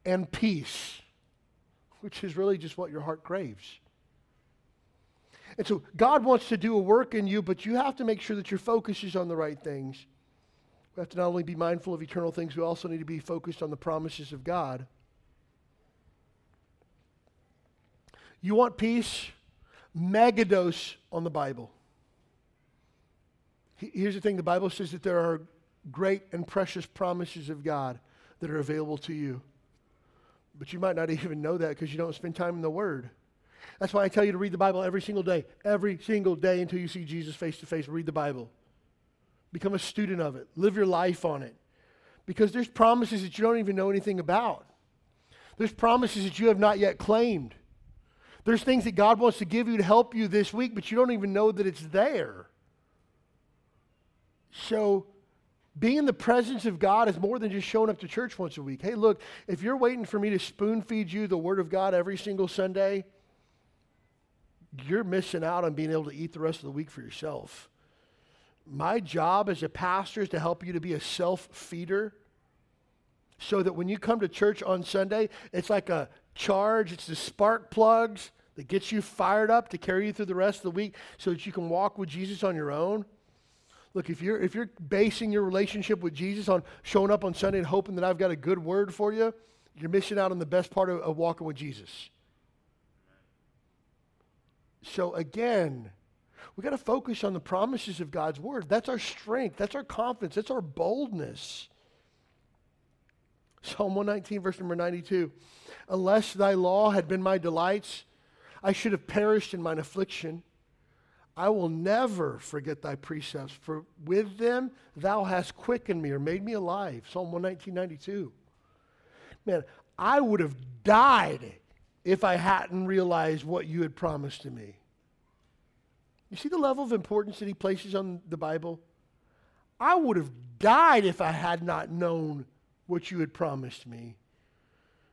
Speaker 1: and peace, which is really just what your heart craves. And so God wants to do a work in you, but you have to make sure that your focus is on the right things. We have to not only be mindful of eternal things, we also need to be focused on the promises of God. You want peace? Megadose on the Bible. Here's the thing the Bible says that there are great and precious promises of God that are available to you. But you might not [laughs] even know that because you don't spend time in the Word. That's why I tell you to read the Bible every single day, every single day until you see Jesus face to face. Read the Bible. Become a student of it. Live your life on it. Because there's promises that you don't even know anything about. There's promises that you have not yet claimed. There's things that God wants to give you to help you this week, but you don't even know that it's there. So, being in the presence of God is more than just showing up to church once a week. Hey, look, if you're waiting for me to spoon feed you the Word of God every single Sunday, you're missing out on being able to eat the rest of the week for yourself. My job as a pastor is to help you to be a self feeder so that when you come to church on Sunday, it's like a charge, it's the spark plugs that gets you fired up to carry you through the rest of the week so that you can walk with Jesus on your own. Look, if you're if you're basing your relationship with Jesus on showing up on Sunday and hoping that I've got a good word for you, you're missing out on the best part of, of walking with Jesus. So again, we got to focus on the promises of God's word. That's our strength. That's our confidence. That's our boldness. Psalm 119, verse number 92. Unless thy law had been my delights, I should have perished in mine affliction. I will never forget thy precepts, for with them thou hast quickened me or made me alive. Psalm 119, 92. Man, I would have died if I hadn't realized what you had promised to me. You see the level of importance that he places on the Bible? I would have died if I had not known what you had promised me.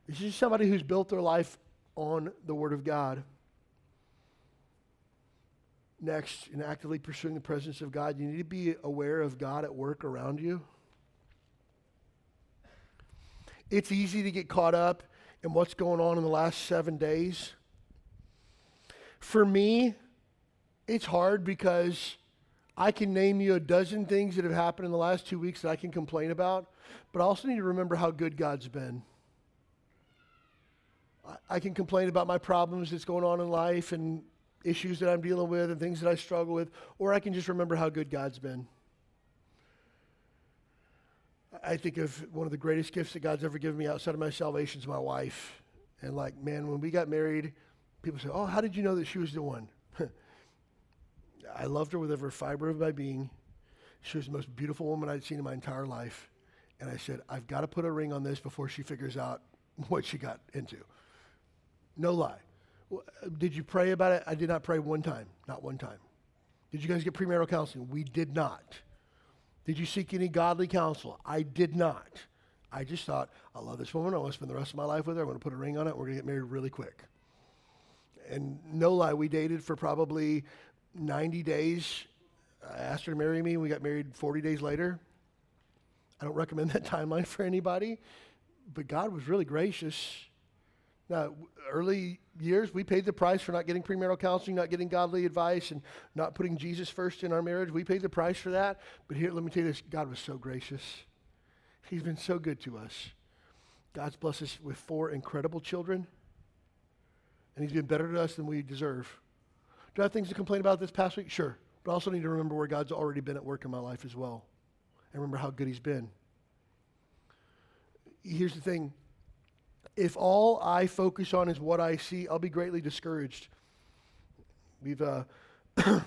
Speaker 1: This is somebody who's built their life on the Word of God. Next, in actively pursuing the presence of God, you need to be aware of God at work around you. It's easy to get caught up in what's going on in the last seven days. For me, it's hard because I can name you a dozen things that have happened in the last two weeks that I can complain about, but I also need to remember how good God's been. I can complain about my problems that's going on in life and issues that I'm dealing with and things that I struggle with, or I can just remember how good God's been. I think of one of the greatest gifts that God's ever given me outside of my salvation is my wife. And like, man, when we got married, people say, "Oh, how did you know that she was the one?" [laughs] I loved her with every fiber of my being. She was the most beautiful woman I'd seen in my entire life. And I said, I've got to put a ring on this before she figures out [laughs] what she got into. No lie. Did you pray about it? I did not pray one time, not one time. Did you guys get premarital counseling? We did not. Did you seek any godly counsel? I did not. I just thought, I love this woman. I want to spend the rest of my life with her. I'm going to put a ring on it. We're going to get married really quick. And no lie, we dated for probably 90 days. I asked her to marry me. We got married 40 days later. I don't recommend that [laughs] timeline for anybody, but God was really gracious. Now, early years, we paid the price for not getting premarital counseling, not getting godly advice, and not putting Jesus first in our marriage. We paid the price for that. But here, let me tell you this God was so gracious. He's been so good to us. God's blessed us with four incredible children, and He's been better to us than we deserve. Do I have things to complain about this past week? Sure. But I also need to remember where God's already been at work in my life as well. And remember how good He's been. Here's the thing if all I focus on is what I see, I'll be greatly discouraged. We've, uh, [clears throat] uh,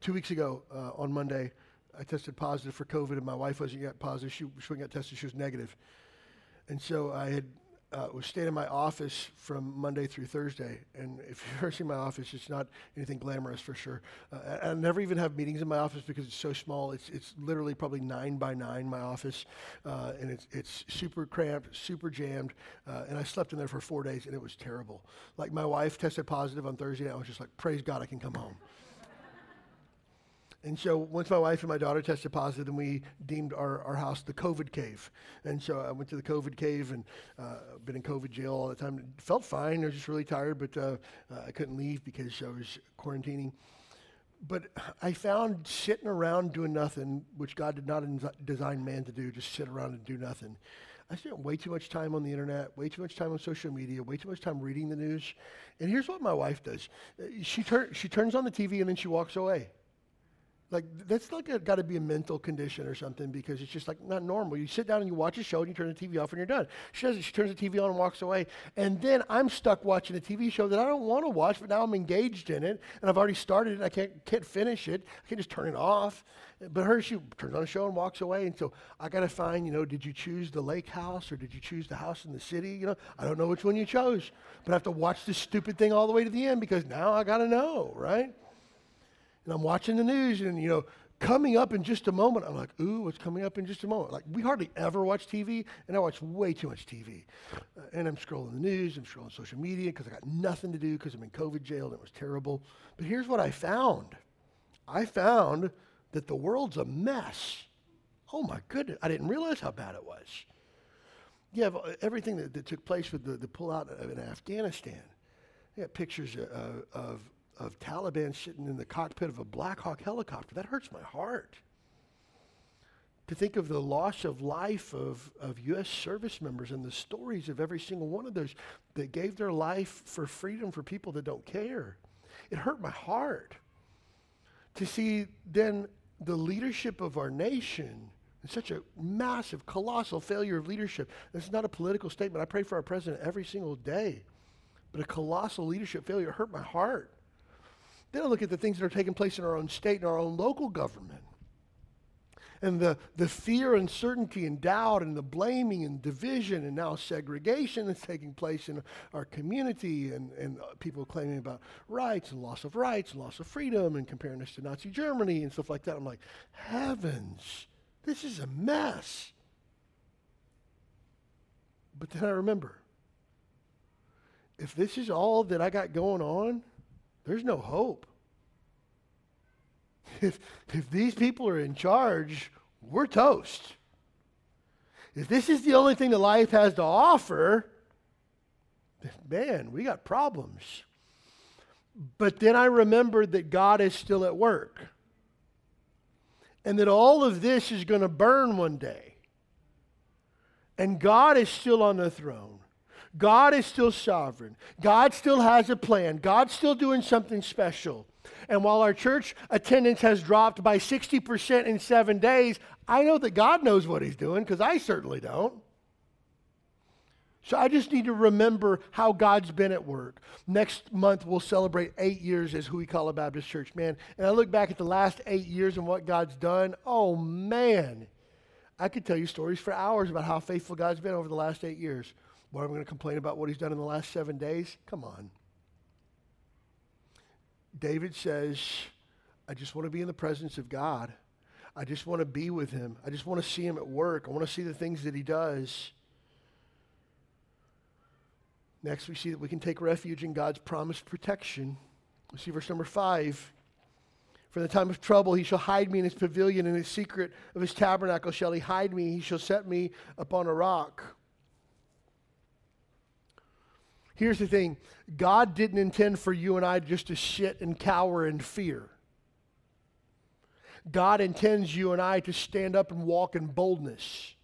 Speaker 1: two weeks ago uh, on Monday, I tested positive for COVID, and my wife wasn't yet positive. She, she got tested, she was negative. And so I had uh, was staying in my office from Monday through Thursday. And if [laughs] you've ever seen my office, it's not anything glamorous for sure. Uh, I, I never even have meetings in my office because it's so small. It's, it's literally probably nine by nine, my office. Uh, and it's, it's super cramped, super jammed. Uh, and I slept in there for four days and it was terrible. Like my wife tested positive on Thursday and I was just like, praise God, I can come home. And so once my wife and my daughter tested positive, then we deemed our, our house the COVID cave. And so I went to the COVID cave and uh, been in COVID jail all the time. Felt fine. I was just really tired, but uh, uh, I couldn't leave because I was quarantining. But I found sitting around doing nothing, which God did not design man to do, just sit around and do nothing. I spent way too much time on the internet, way too much time on social media, way too much time reading the news. And here's what my wife does she, tur- she turns on the TV and then she walks away. Like that's like got to be a mental condition or something because it's just like not normal. You sit down and you watch a show and you turn the TV off and you're done. She does it. She turns the TV on and walks away. And then I'm stuck watching a TV show that I don't want to watch, but now I'm engaged in it and I've already started it. I can't can't finish it. I can't just turn it off. But her, she turns on a show and walks away. And so I got to find, you know, did you choose the lake house or did you choose the house in the city? You know, I don't know which one you chose, but I have to watch this stupid thing all the way to the end because now I got to know, right? And I'm watching the news, and you know, coming up in just a moment, I'm like, ooh, what's coming up in just a moment? Like, we hardly ever watch TV, and I watch way too much TV. Uh, and I'm scrolling the news, I'm scrolling social media because I got nothing to do because I'm in COVID jail, and it was terrible. But here's what I found I found that the world's a mess. Oh my goodness, I didn't realize how bad it was. You have uh, everything that, that took place with the, the pullout in Afghanistan. You got pictures uh, of of Taliban sitting in the cockpit of a Black Hawk helicopter. That hurts my heart. To think of the loss of life of, of U.S. service members and the stories of every single one of those that gave their life for freedom for people that don't care. It hurt my heart to see then the leadership of our nation such a massive, colossal failure of leadership. This is not a political statement. I pray for our president every single day. But a colossal leadership failure hurt my heart. Then I look at the things that are taking place in our own state and our own local government. And the, the fear, uncertainty, and doubt, and the blaming and division, and now segregation that's taking place in our community, and, and people claiming about rights and loss of rights loss of freedom, and comparing us to Nazi Germany and stuff like that. I'm like, heavens, this is a mess. But then I remember if this is all that I got going on, there's no hope. [laughs] If, if these people are in charge, we're toast. If this is the only thing that life has to offer, man, we got problems. But then I remembered that God is still at work and that all of this is going to burn one day. And God is still on the throne. God is still sovereign. God still has a plan. God's still doing something special. And while our church attendance has dropped by 60% in seven days, I know that God knows what He's doing because I certainly don't. So I just need to remember how God's been at work. Next month, we'll celebrate eight years as Huikala Baptist Church, man. And I look back at the last eight years and what God's done. Oh, man. I could tell you stories for hours about how faithful God's been over the last eight years. Boy, I'm going to complain about what he's done in the last seven days? Come on. David says, I just want to be in the presence of God. I just want to be with him. I just want to see him at work. I want to see the things that he does. Next, we see that we can take refuge in God's promised protection. We see verse number five. For the time of trouble, he shall hide me in his pavilion. In his secret of his tabernacle shall he hide me. He shall set me upon a rock. Here's the thing God didn't intend for you and I just to sit and cower in fear. God intends you and I to stand up and walk in boldness.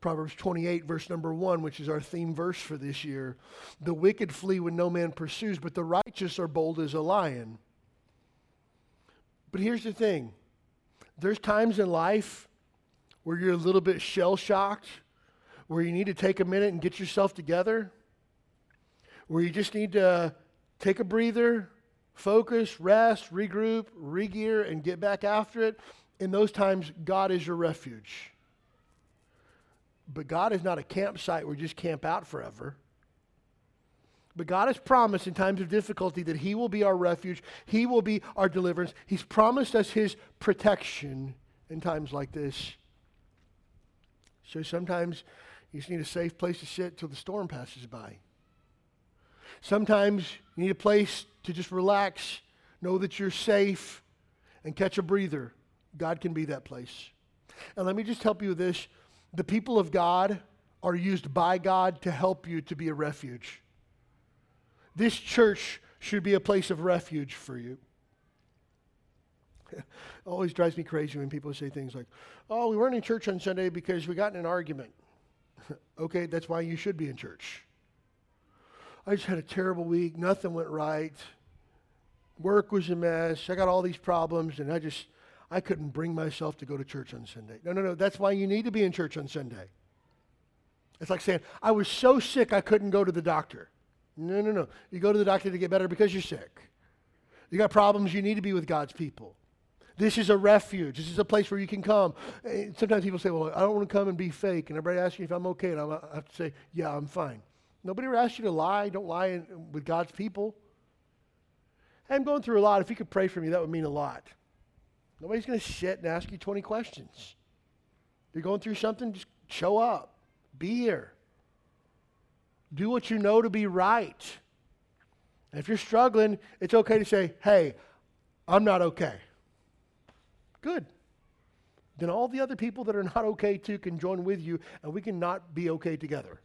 Speaker 1: Proverbs 28, verse number 1, which is our theme verse for this year. The wicked flee when no man pursues, but the righteous are bold as a lion. But here's the thing there's times in life where you're a little bit shell shocked, where you need to take a minute and get yourself together, where you just need to take a breather, focus, rest, regroup, regear, and get back after it. In those times, God is your refuge. But God is not a campsite where you just camp out forever. But God has promised in times of difficulty that He will be our refuge, He will be our deliverance. He's promised us His protection in times like this. So sometimes you just need a safe place to sit till the storm passes by. Sometimes you need a place to just relax, know that you're safe, and catch a breather. God can be that place. And let me just help you with this the people of God are used by God to help you to be a refuge. This church should be a place of refuge for you. it [laughs] always drives me crazy when people say things like, oh, we weren't in church on Sunday because we got in an argument. [laughs] okay, that's why you should be in church. I just had a terrible week. Nothing went right. Work was a mess. I got all these problems, and I just I couldn't bring myself to go to church on Sunday. No, no, no. That's why you need to be in church on Sunday. It's like saying, I was so sick I couldn't go to the doctor. No, no, no. You go to the doctor to get better because you're sick. You got problems, you need to be with God's people. This is a refuge. This is a place where you can come. Sometimes people say, Well, I don't want to come and be fake. And everybody asks me if I'm okay. And I have to say, Yeah, I'm fine. Nobody ever asked you to lie. Don't lie with God's people. I'm going through a lot. If you could pray for me, that would mean a lot. Nobody's going to sit and ask you 20 questions. You're going through something, just show up. Be here. Do what you know to be right. And if you're struggling, it's okay to say, hey, I'm not okay. Good. Then all the other people that are not [laughs] okay too can join with you, and we can not be okay together.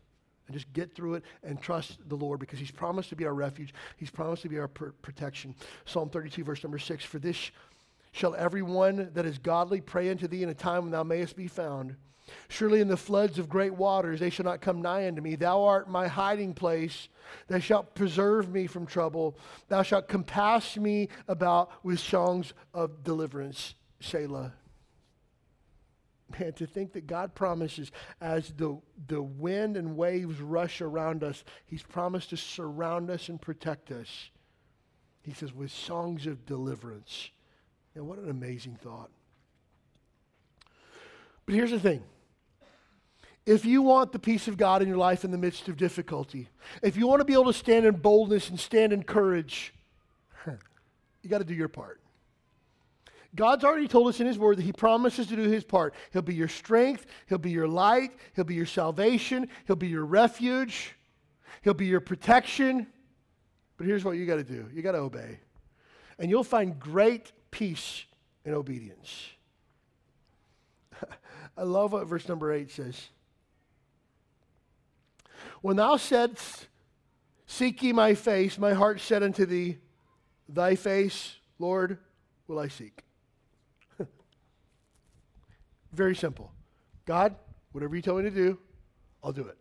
Speaker 1: And just get through it and trust the Lord because He's promised to be our refuge. He's promised to be our pr- protection. Psalm 32, verse number 6 For this shall everyone that is godly pray unto thee in a time when thou mayest be found. Surely in the floods of great waters they shall not come nigh unto me. Thou art my hiding place. Thou shalt preserve me from trouble. Thou shalt compass me about with songs of deliverance. Selah. Man, to think that God promises as the, the wind and waves rush around us, He's promised to surround us and protect us. He says, with songs of deliverance. And what an amazing thought. But here's the thing if you want the peace of God in your life in the midst of difficulty, if you want to be able to stand in boldness and stand in courage, [laughs] you got to do your part. God's already told us in His Word that He promises to do His part. He'll be your strength, He'll be your light, He'll be your salvation, He'll be your refuge, He'll be your protection. But here's what you got to do you got to obey. And you'll find great peace and obedience. [laughs] I love what verse number 8 says. When thou saidst, Seek ye my face, my heart said unto thee, Thy face, Lord, will I seek. Very simple. God, whatever you tell me to do, I'll do it.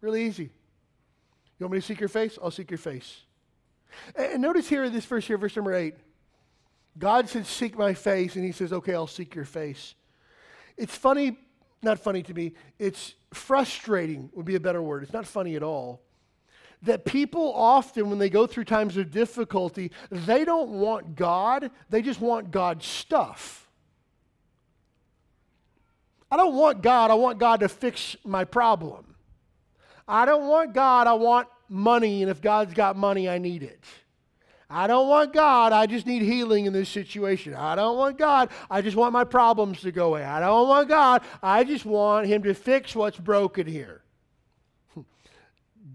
Speaker 1: Really easy. You want me to seek your face? I'll seek your face. And notice here in this verse here, verse number 8. God said, Seek my face. And he says, Okay, I'll seek your face. It's funny, not funny to me, it's frustrating, would be a better word. It's not funny at all. That people often, when they go through times of difficulty, they don't want God, they just want God's stuff. I don't want God, I want God to fix my problem. I don't want God, I want money, and if God's got money, I need it. I don't want God. I just need healing in this situation. I don't want God. I just want my problems to go away. I don't want God. I just want Him to fix what's broken here. [laughs]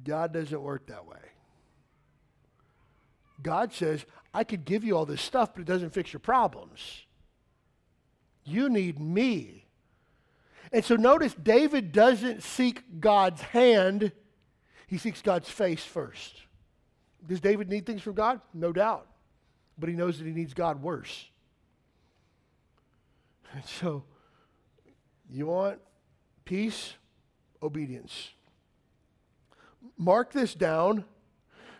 Speaker 1: God doesn't work that way. God says, I could give you all this stuff, but it doesn't fix your problems. You need me. And so notice David doesn't seek God's hand, he seeks God's face first. Does David need things from God? No doubt. But he knows that he needs God worse. And so, you want peace, obedience. Mark this down.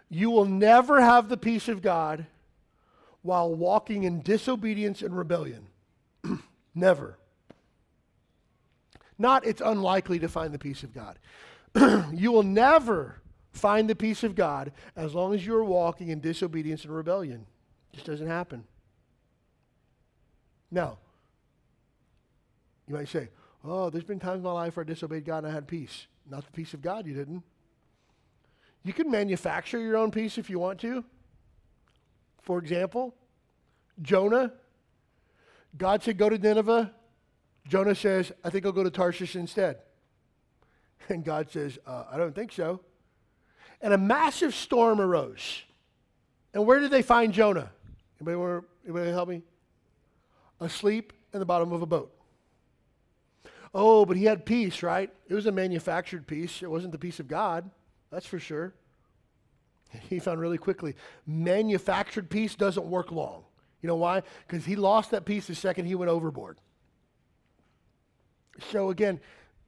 Speaker 1: You will never have the peace of God while walking in disobedience and rebellion. [clears throat] never. Not it's unlikely to find the peace of God. [clears throat] you will never find the peace of God as long as you're walking in disobedience and rebellion. It just doesn't happen. Now, you might say, oh, there's been times in my life where I disobeyed God and I had peace. Not the peace of God, you didn't. You can manufacture your own peace if you want to. For example, Jonah, God said, go to Nineveh. Jonah says, I think I'll go to Tarshish instead. [laughs] And God says, uh, I don't think so. And a massive storm arose. And where did they find Jonah? Anybody, want anybody help me? Asleep in the bottom of a boat. Oh, but he had peace, right? It was a manufactured peace. It wasn't the peace of God, that's for sure. [laughs] He found really quickly manufactured peace doesn't work long. You know why? Because he lost that peace the second he went overboard. So again,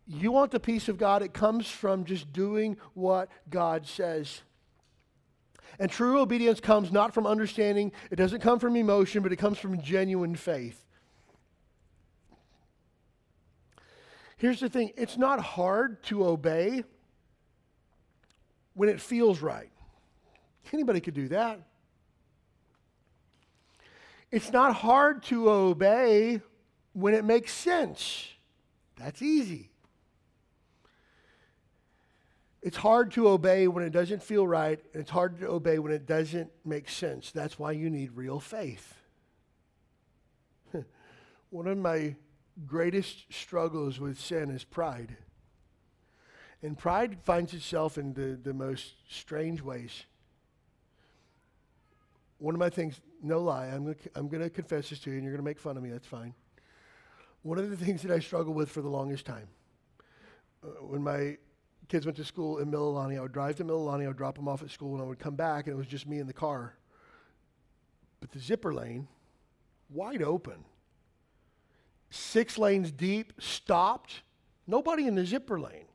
Speaker 1: you want the peace of God, it comes from just doing what God says. And true obedience comes not from understanding, it doesn't come from emotion, but it comes from genuine faith. Here's the thing it's not hard to obey when it feels right. Anybody could do that. It's not hard to obey when it makes sense. That's easy. It's hard to obey when it doesn't feel right, and it's hard to obey when it doesn't make sense. That's why you need real faith. [laughs] One of my greatest struggles with sin is pride. And pride finds itself in the, the most strange ways. One of my things, no lie, I'm going I'm to confess this to you, and you're going to make fun of me, that's fine. One of the things that I struggled with for the longest time, uh, when my kids went to school in Mililani, I would drive to Mililani, I would drop them off at school, and I would come back, and it was just me in the car. But the zipper lane, wide open, six lanes deep, stopped, nobody in the zipper lane.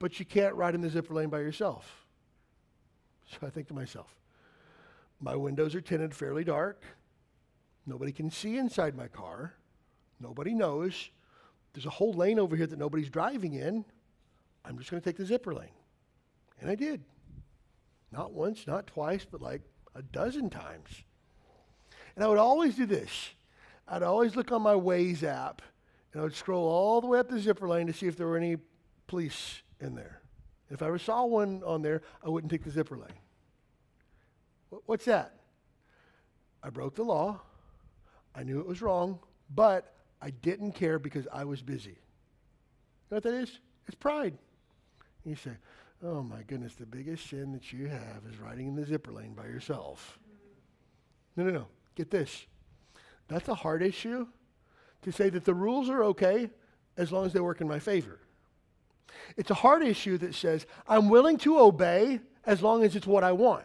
Speaker 1: But you can't ride in the zipper lane by yourself. So I think to myself, my windows are tinted fairly dark. Nobody can see inside my car. Nobody knows. There's a whole lane over here that nobody's driving in. I'm just going to take the zipper lane. And I did. Not once, not twice, but like a dozen times. And I would always do this. I'd always look on my Waze app and I would scroll all the way up the zipper lane to see if there were any police in there. If I ever saw one on there, I wouldn't take the zipper lane. What's that? I broke the law. I knew it was wrong, but I didn't care because I was busy. You know what that is? It's pride. You say, oh my goodness, the biggest sin that you have is riding in the zipper lane by yourself. No, no, no. Get this. That's a hard issue to say that the rules are okay as long as they work in my favor. It's a hard issue that says, I'm willing to obey as long as it's what I want.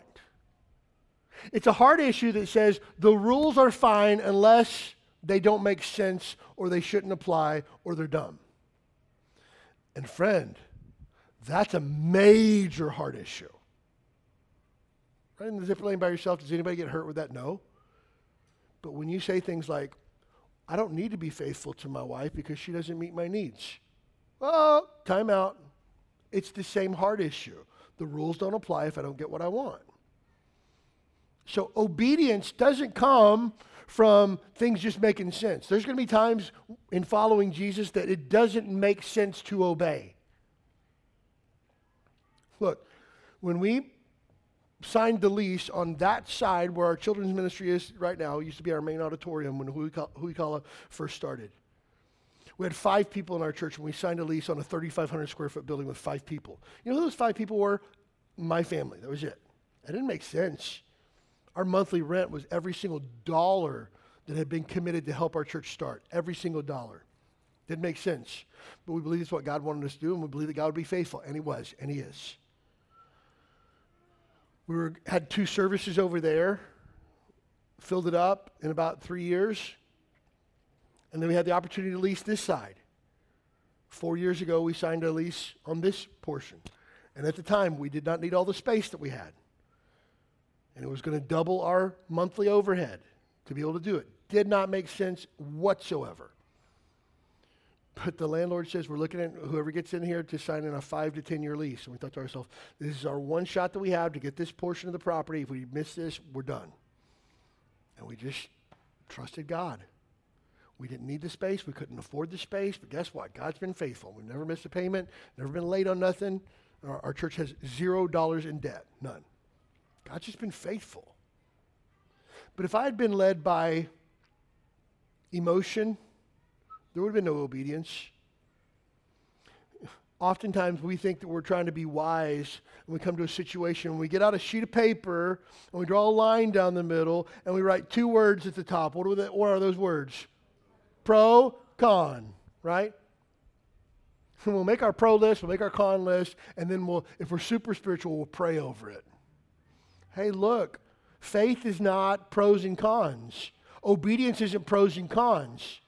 Speaker 1: It's a hard issue that says the rules are fine unless they don't make sense or they shouldn't apply or they're dumb. And friend, that's a major heart issue. Right in the zipper lane by yourself, does anybody get hurt with that? No. But when you say things like, I don't need to be faithful to my wife because she doesn't meet my needs. Well, time out. It's the same heart issue. The rules don't apply if I don't get what I want. So obedience doesn't come from things just making sense. There's going to be times in following Jesus that it doesn't make sense to obey. Look, when we signed the lease on that side where our children's ministry is right now, it used to be our main auditorium when who we Huikala first started. We had five people in our church when we signed a lease on a 3,500 square foot building with five people. You know who those five people were? My family. That was it. That didn't make sense. Our monthly rent was every single dollar that had been committed to help our church start. Every single dollar. Didn't make sense. But we believe it's what God wanted us to do, and we believe that God would be faithful. And He was, and He is. We were, had two services over there, filled it up in about three years, and then we had the opportunity to lease this side. Four years ago, we signed a lease on this portion. And at the time, we did not need all the space that we had. And it was going to double our monthly overhead to be able to do it. Did not make sense whatsoever. But the landlord says we're looking at whoever gets in here to sign in a five to 10 year lease. And we thought to ourselves, this is our one shot that we have to get this portion of the property. If we miss this, we're done. And we just trusted God. We didn't need the space. We couldn't afford the space. But guess what? God's been faithful. We've never missed a payment, never been late on nothing. Our, our church has zero dollars in debt, none. God's just been faithful. But if I had been led by emotion, there would have been no obedience. Oftentimes, we think that we're trying to be wise, and we come to a situation, and we get out a sheet of paper, and we draw a line down the middle, and we write two words at the top. What are, what are those words? Pro, con, right? And [laughs] we'll make our pro list, we'll make our con list, and then we'll, if we're super spiritual, we'll pray over it. Hey, look, faith is not pros and cons. Obedience isn't pros and cons.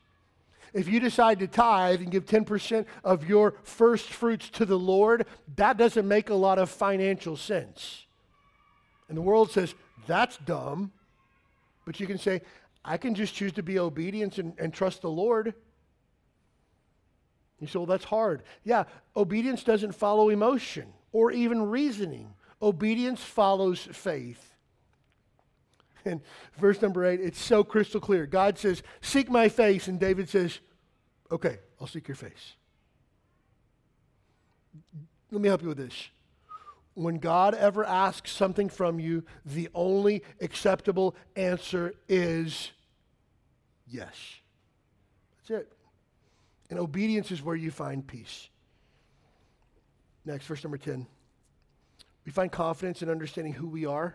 Speaker 1: If you decide to tithe and give 10% of your first fruits to the Lord, that doesn't make a lot of financial sense. And the world says, that's dumb. But you can say, I can just choose to be obedient and, and trust the Lord. You say, well, that's hard. Yeah, obedience doesn't follow emotion or even reasoning. Obedience follows faith. And verse number eight, it's so crystal clear. God says, Seek my face. And David says, Okay, I'll seek your face. Let me help you with this. When God ever asks something from you, the only acceptable answer is yes. That's it. And obedience is where you find peace. Next, verse number 10. We find confidence in understanding who we are.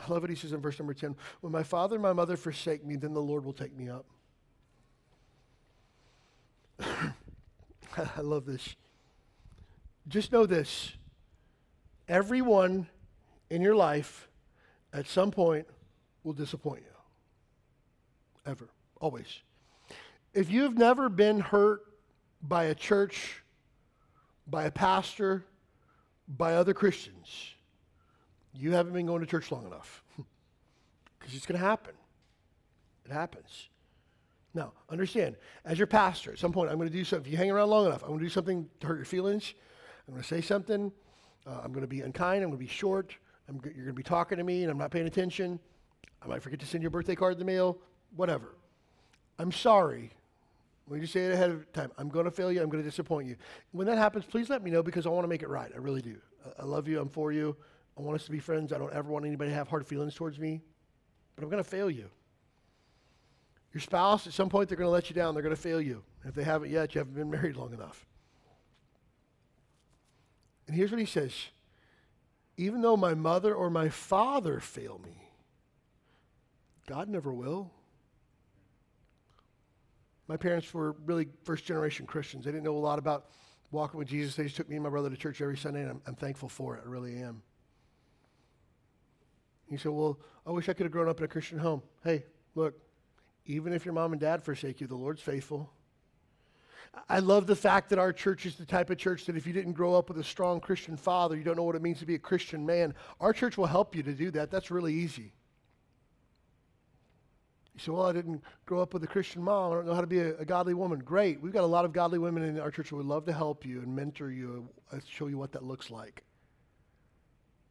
Speaker 1: I love what he says in verse number 10. When my father and my mother forsake me, then the Lord will take me up. [laughs] I love this. Just know this everyone in your life at some point will disappoint you. Ever. Always. If you've never been hurt by a church, by a pastor, by other Christians, you haven't been going to church long enough. [laughs] Because it's going to happen. It happens. Now, understand, as your pastor, at some point, I'm going to do something. If you hang around long enough, I'm going to do something to hurt your feelings. I'm going to say something. Uh, I'm going to be unkind. I'm going to be short. I'm you're going to be talking to me, and I'm not paying attention. I might forget to send your birthday card in the mail. Whatever. I'm sorry. Me just say it ahead of time. I'm going to fail you. I'm going to disappoint you. When that happens, please let me know because I want to make it right. I really do. I, I love you. I'm for you. I want us to be friends. I don't ever want anybody to have hard feelings towards me. But I'm going to fail you. Your spouse, at some point, they're going to let you down. They're going to fail you. If they haven't yet, you haven't been married long enough. And here's what he says Even though my mother or my father fail me, God never will. My parents were really first generation Christians. They didn't know a lot about walking with Jesus. They just took me and my brother to church every Sunday, and I'm, I'm thankful for it. I really am. You say, Well, I wish I could have grown up in a Christian home. Hey, look, even if your mom and dad forsake you, the Lord's faithful. I love the fact that our church is the type of church that if you didn't grow up with a strong Christian father, you don't know what it means to be a Christian man, our church will help you to do that. That's really easy. You say, well, I didn't grow up with a Christian mom. I don't know how to be a, a godly woman. Great. We've got a lot of godly women in our church who would love to help you and mentor you and show you what that looks like.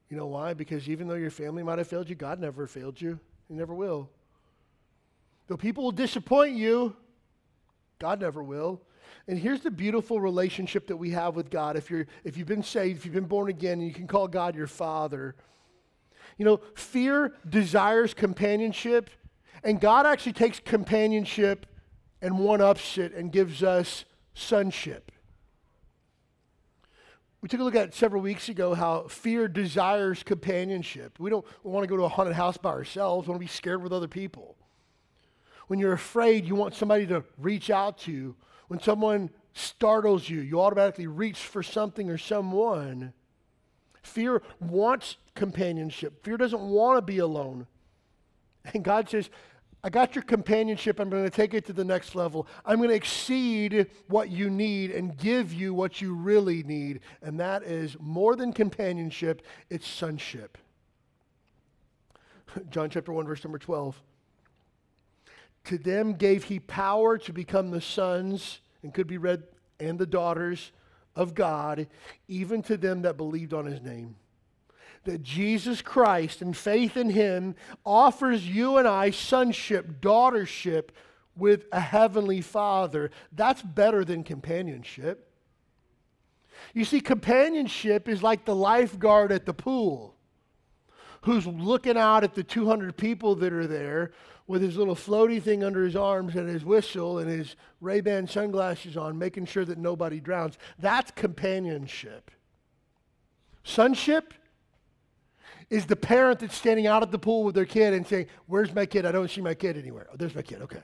Speaker 1: You know why? Because even though your family might have failed you, God never failed you. He never will. Though people will disappoint you, God never will. And here's the beautiful relationship that we have with God. If, you're, if you've been saved, if you've been born again, and you can call God your Father. You know, fear desires companionship, and God actually takes companionship and one ups it and gives us sonship. We took a look at several weeks ago how fear desires companionship. We don't want to go to a haunted house by ourselves, we want to be scared with other people. When you're afraid, you want somebody to reach out to. When someone startles you, you automatically reach for something or someone. Fear wants companionship. Fear doesn't want to be alone. And God says, I got your companionship. I'm going to take it to the next level. I'm going to exceed what you need and give you what you really need. And that is more than companionship, it's sonship. [laughs] John chapter 1, verse number 12. To them gave he power to become the sons, and could be read, and the daughters of God, even to them that believed on his name that Jesus Christ and faith in him offers you and I sonship, daughtership with a heavenly father. That's better than companionship. You see, companionship is like the lifeguard at the pool who's looking out at the 200 people that are there with his little floaty thing under his arms and his whistle and his Ray-Ban sunglasses on, making sure that nobody drowns. That's companionship. Sonship is the parent that's standing out at the pool with their kid and saying, Where's my kid? I don't see my kid anywhere. Oh, there's my kid. Okay. [laughs]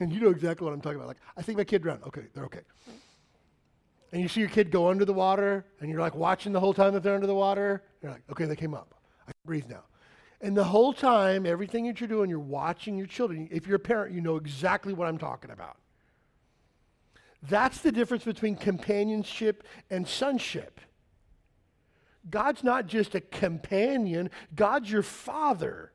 Speaker 1: And you know exactly what I'm talking about. Like, I think my kid drowned. Okay, they're okay. And you see your kid go under the water, and you're like watching the whole time that they're under the water. You're like, okay, they came up. I can breathe now. And the whole time, everything that you're doing, you're watching your children. If you're a parent, you know exactly what I'm talking about. That's the difference between companionship and sonship. God's not just a companion, God's your father.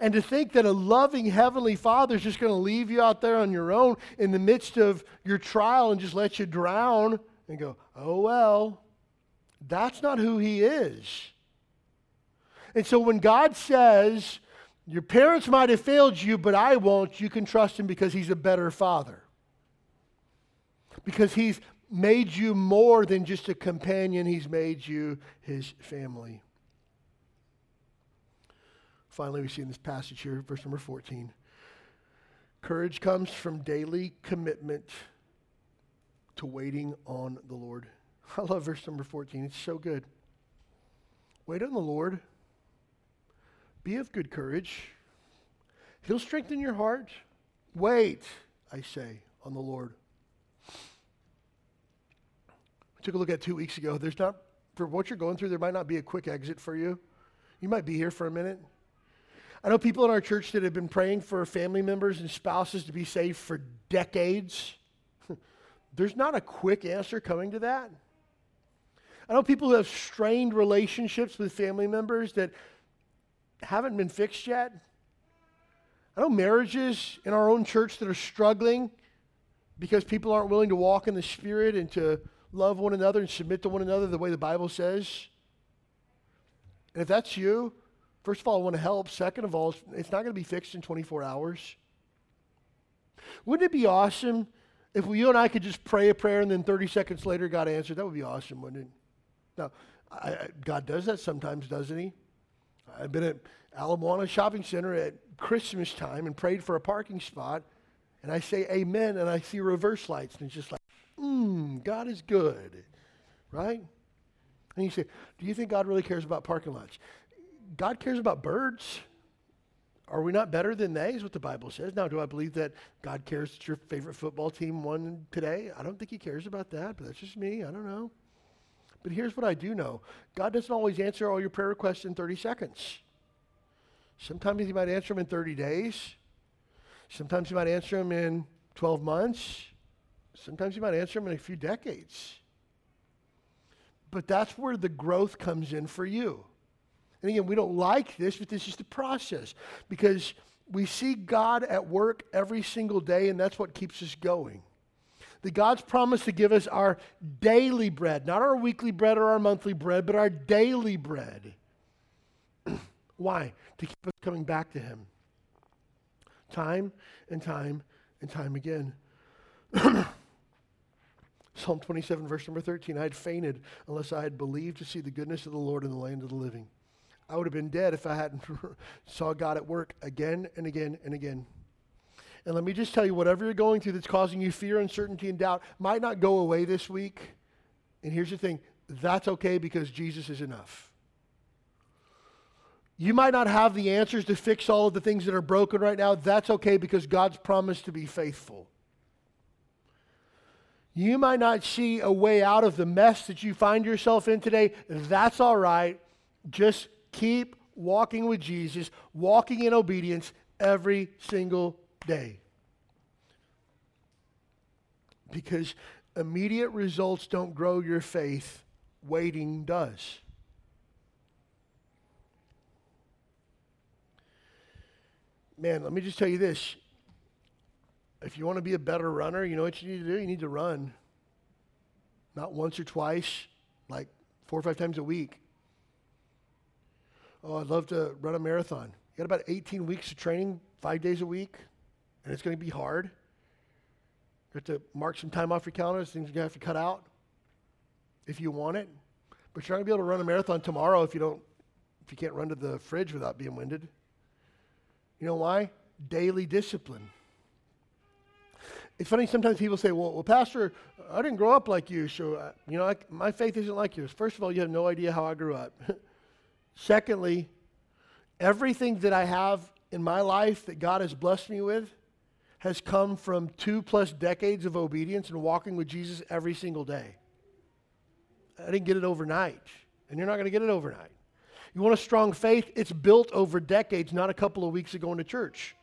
Speaker 1: And to think that a loving heavenly father is just going to leave you out there on your own in the midst of your trial and just let you drown and go, oh, well, that's not who he is. And so when God says, your parents might have failed you, but I won't, you can trust him because he's a better father. Because he's made you more than just a companion, He's made you His family. Finally, we see in this passage here, verse number 14. Courage comes from daily commitment to waiting on the Lord. [laughs] I love verse number 14. It's so good. Wait on the Lord. Be of good courage. He'll strengthen your heart. Wait, I say, on the Lord took a look at two weeks ago. There's not, for what you're going through, there might not be a quick exit for you. You might be here for a minute. I know people in our church that have been praying for family members and spouses to be saved for decades. [laughs] There's not a quick answer coming to that. I know people who have strained relationships with family members that haven't been fixed yet. I know marriages in our own church that are struggling because people aren't willing to walk in the Spirit and to love one another and submit to one another the way the Bible says? And if that's you, first of all, I want to help. Second of all, it's not going to be fixed in 24 hours. Wouldn't it be awesome if you and I could just pray a prayer and then 30 seconds later God answered? That would be awesome, wouldn't it? Now, I, I, God does that sometimes, doesn't He? I've been at Ala Moana Shopping Center at Christmas time and prayed for a parking spot, and I say amen, and I see reverse lights, and it's just like, Mmm, God is good, right? And you say, Do you think God really cares about parking lots? God cares about birds. Are we not better than they, is what the Bible says. Now, do I believe that God cares that your favorite football team won today? I don't think he cares about that, but that's just me. I don't know. But here's what I do know God doesn't always answer all your prayer requests in 30 seconds. Sometimes he might answer them in 30 days. Sometimes he might answer them in 12 months. Sometimes you might answer them in a few decades. But that's where the growth comes in for you. And again, we don't like this, but this is the process because we see God at work every single day, and that's what keeps us going. The God's promised to give us our daily bread, not our weekly bread or our monthly bread, but our daily bread. [clears throat] Why? To keep us coming back to Him. Time and time and time again. [clears throat] Psalm 27, verse number 13 I had fainted unless I had believed to see the goodness of the Lord in the land of the living. I would have been dead if I hadn't [laughs] saw God at work again and again and again. And let me just tell you, whatever you're going through that's causing you fear, uncertainty, and doubt might not go away this week. And here's the thing that's okay because Jesus is enough. You might not have the answers to fix all of the things that are broken right now. That's okay because God's promised to be faithful. You might not see a way out of the mess that you find yourself in today. That's all right. Just keep walking with Jesus, walking in obedience, every single day. Because immediate results don't grow your faith, waiting does. Man, let me just tell you this. If you want to be a better runner, you know what you need to do? You need to run. Not once or twice, like four or five times a week. Oh, I'd love to run a marathon. You got about 18 weeks of training, five days a week, and it's going to be hard. You have to mark some time off your calendar, things you're going to have to cut out if you want it. But you're not going to be able to run a marathon tomorrow if you don't, if you can't run to the fridge without being winded. You know why? Daily discipline. It's funny, sometimes people say, well, well Pastor, I didn't grow up like you, so, uh, you know, I, my faith isn't like yours. First of all, you have no idea how I grew up. [laughs] Secondly, everything that I have in my life that God has blessed me with has come from two plus decades of obedience and walking with Jesus every single day. I didn't get it overnight, and you're not going to get it overnight. You want a strong faith? It's built over decades, not a couple of weeks of going to church.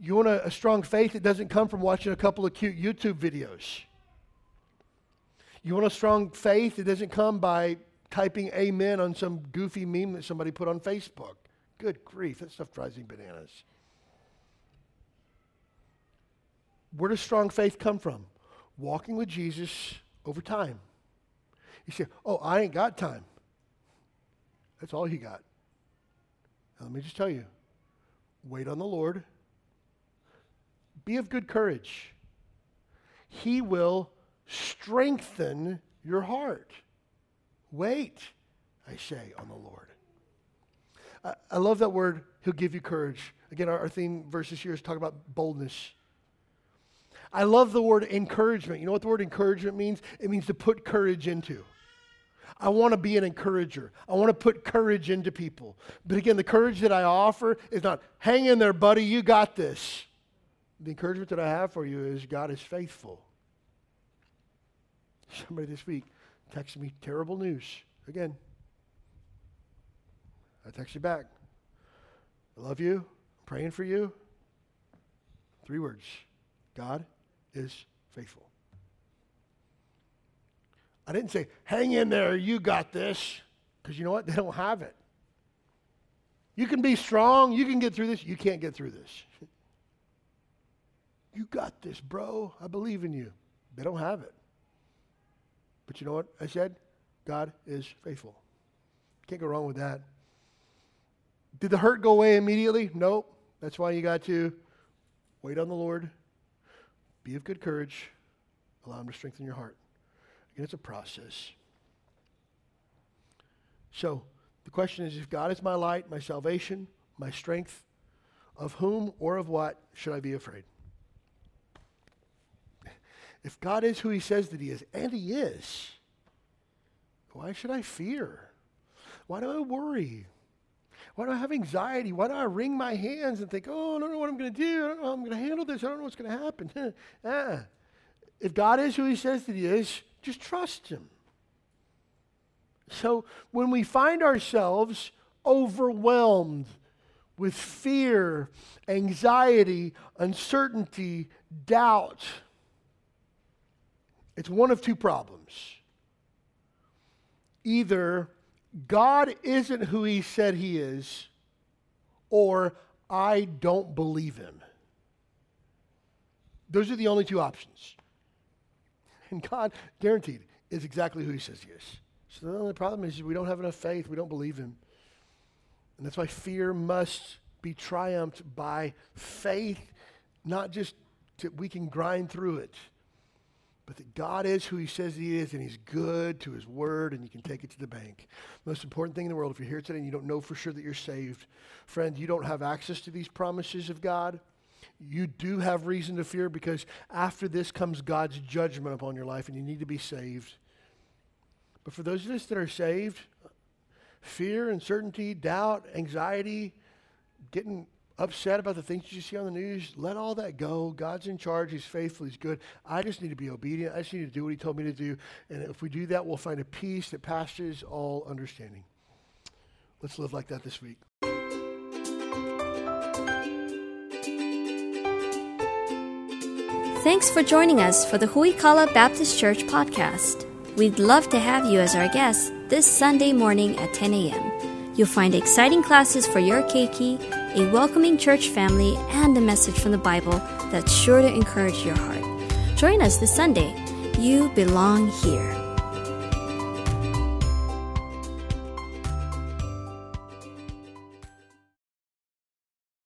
Speaker 1: You want a, a strong faith? It doesn't come from watching a couple of cute YouTube videos. You want a strong faith? It doesn't come by typing amen on some goofy meme that somebody put on Facebook. Good grief, that stuff drives me bananas. Where does strong faith come from? Walking with Jesus over time. You say, Oh, I ain't got time. That's all you got. Now, let me just tell you wait on the Lord. Be of good courage. He will strengthen your heart. Wait, I say, on the Lord. I, I love that word, He'll give you courage. Again, our, our theme verses here is talk about boldness. I love the word encouragement. You know what the word encouragement means? It means to put courage into. I want to be an encourager. I want to put courage into people. But again, the courage that I offer is not, hang in there, buddy, you got this. The encouragement that I have for you is God is faithful. Somebody this week texted me terrible news. Again, I text you back. I love you. I'm praying for you. Three words God is faithful. I didn't say, hang in there, you got this, because you know what? [laughs] They don't have it. You can be strong, you can get through this, you can't get through this. [laughs] You got this, bro. I believe in you. They don't have it. But you know what I said? God is faithful. Can't go wrong with that. Did the hurt go away immediately? Nope. That's why you got to wait on the Lord, be of good courage, allow Him to strengthen your heart. Again, it's a process. So, the question is if God is my light, my salvation, my strength, of whom or of what should I be afraid? If God is who he says that he is, and he is, why should I fear? Why do I worry? Why do I have anxiety? Why do I wring my hands and think, oh, I don't know what I'm going to do. I don't know how I'm going to handle this. I don't know what's going to happen. ah. [laughs] If God is who he says that he is, just trust him. So when we find ourselves overwhelmed with fear, anxiety, uncertainty, doubt, it's one of two problems. Either God isn't who he said he is, or I don't believe him. Those are the only two options. And God, guaranteed, is exactly who he says he is. So the only problem is we don't have enough faith. We don't believe him. And that's why fear must be triumphed by faith, not just that we can grind through it but that God is who he says he is and he's good to his word and you can take it to the bank. Most important thing in the world, if you're here today and you don't know for sure that you're saved, friend, you don't have access to these promises of God. You do have reason to fear because after this comes God's judgment upon your life and you need to be saved. But for those of us that are saved, fear, uncertainty, doubt, anxiety, getting upset about the things you see on the news, let all that go. God's in charge. He's faithful. He's good. I just need to be obedient. I just need to do what He told me to do. And if we do that, we'll find a peace that passes all understanding. Let's live like that this week.
Speaker 2: Thanks for joining us for the Huikala Baptist Church podcast. We'd love to have you as our guest this Sunday morning at 10 a.m. You'll find exciting classes for your keiki a welcoming church family, and a message from the Bible that's sure to encourage your heart. Join us this Sunday. You belong here.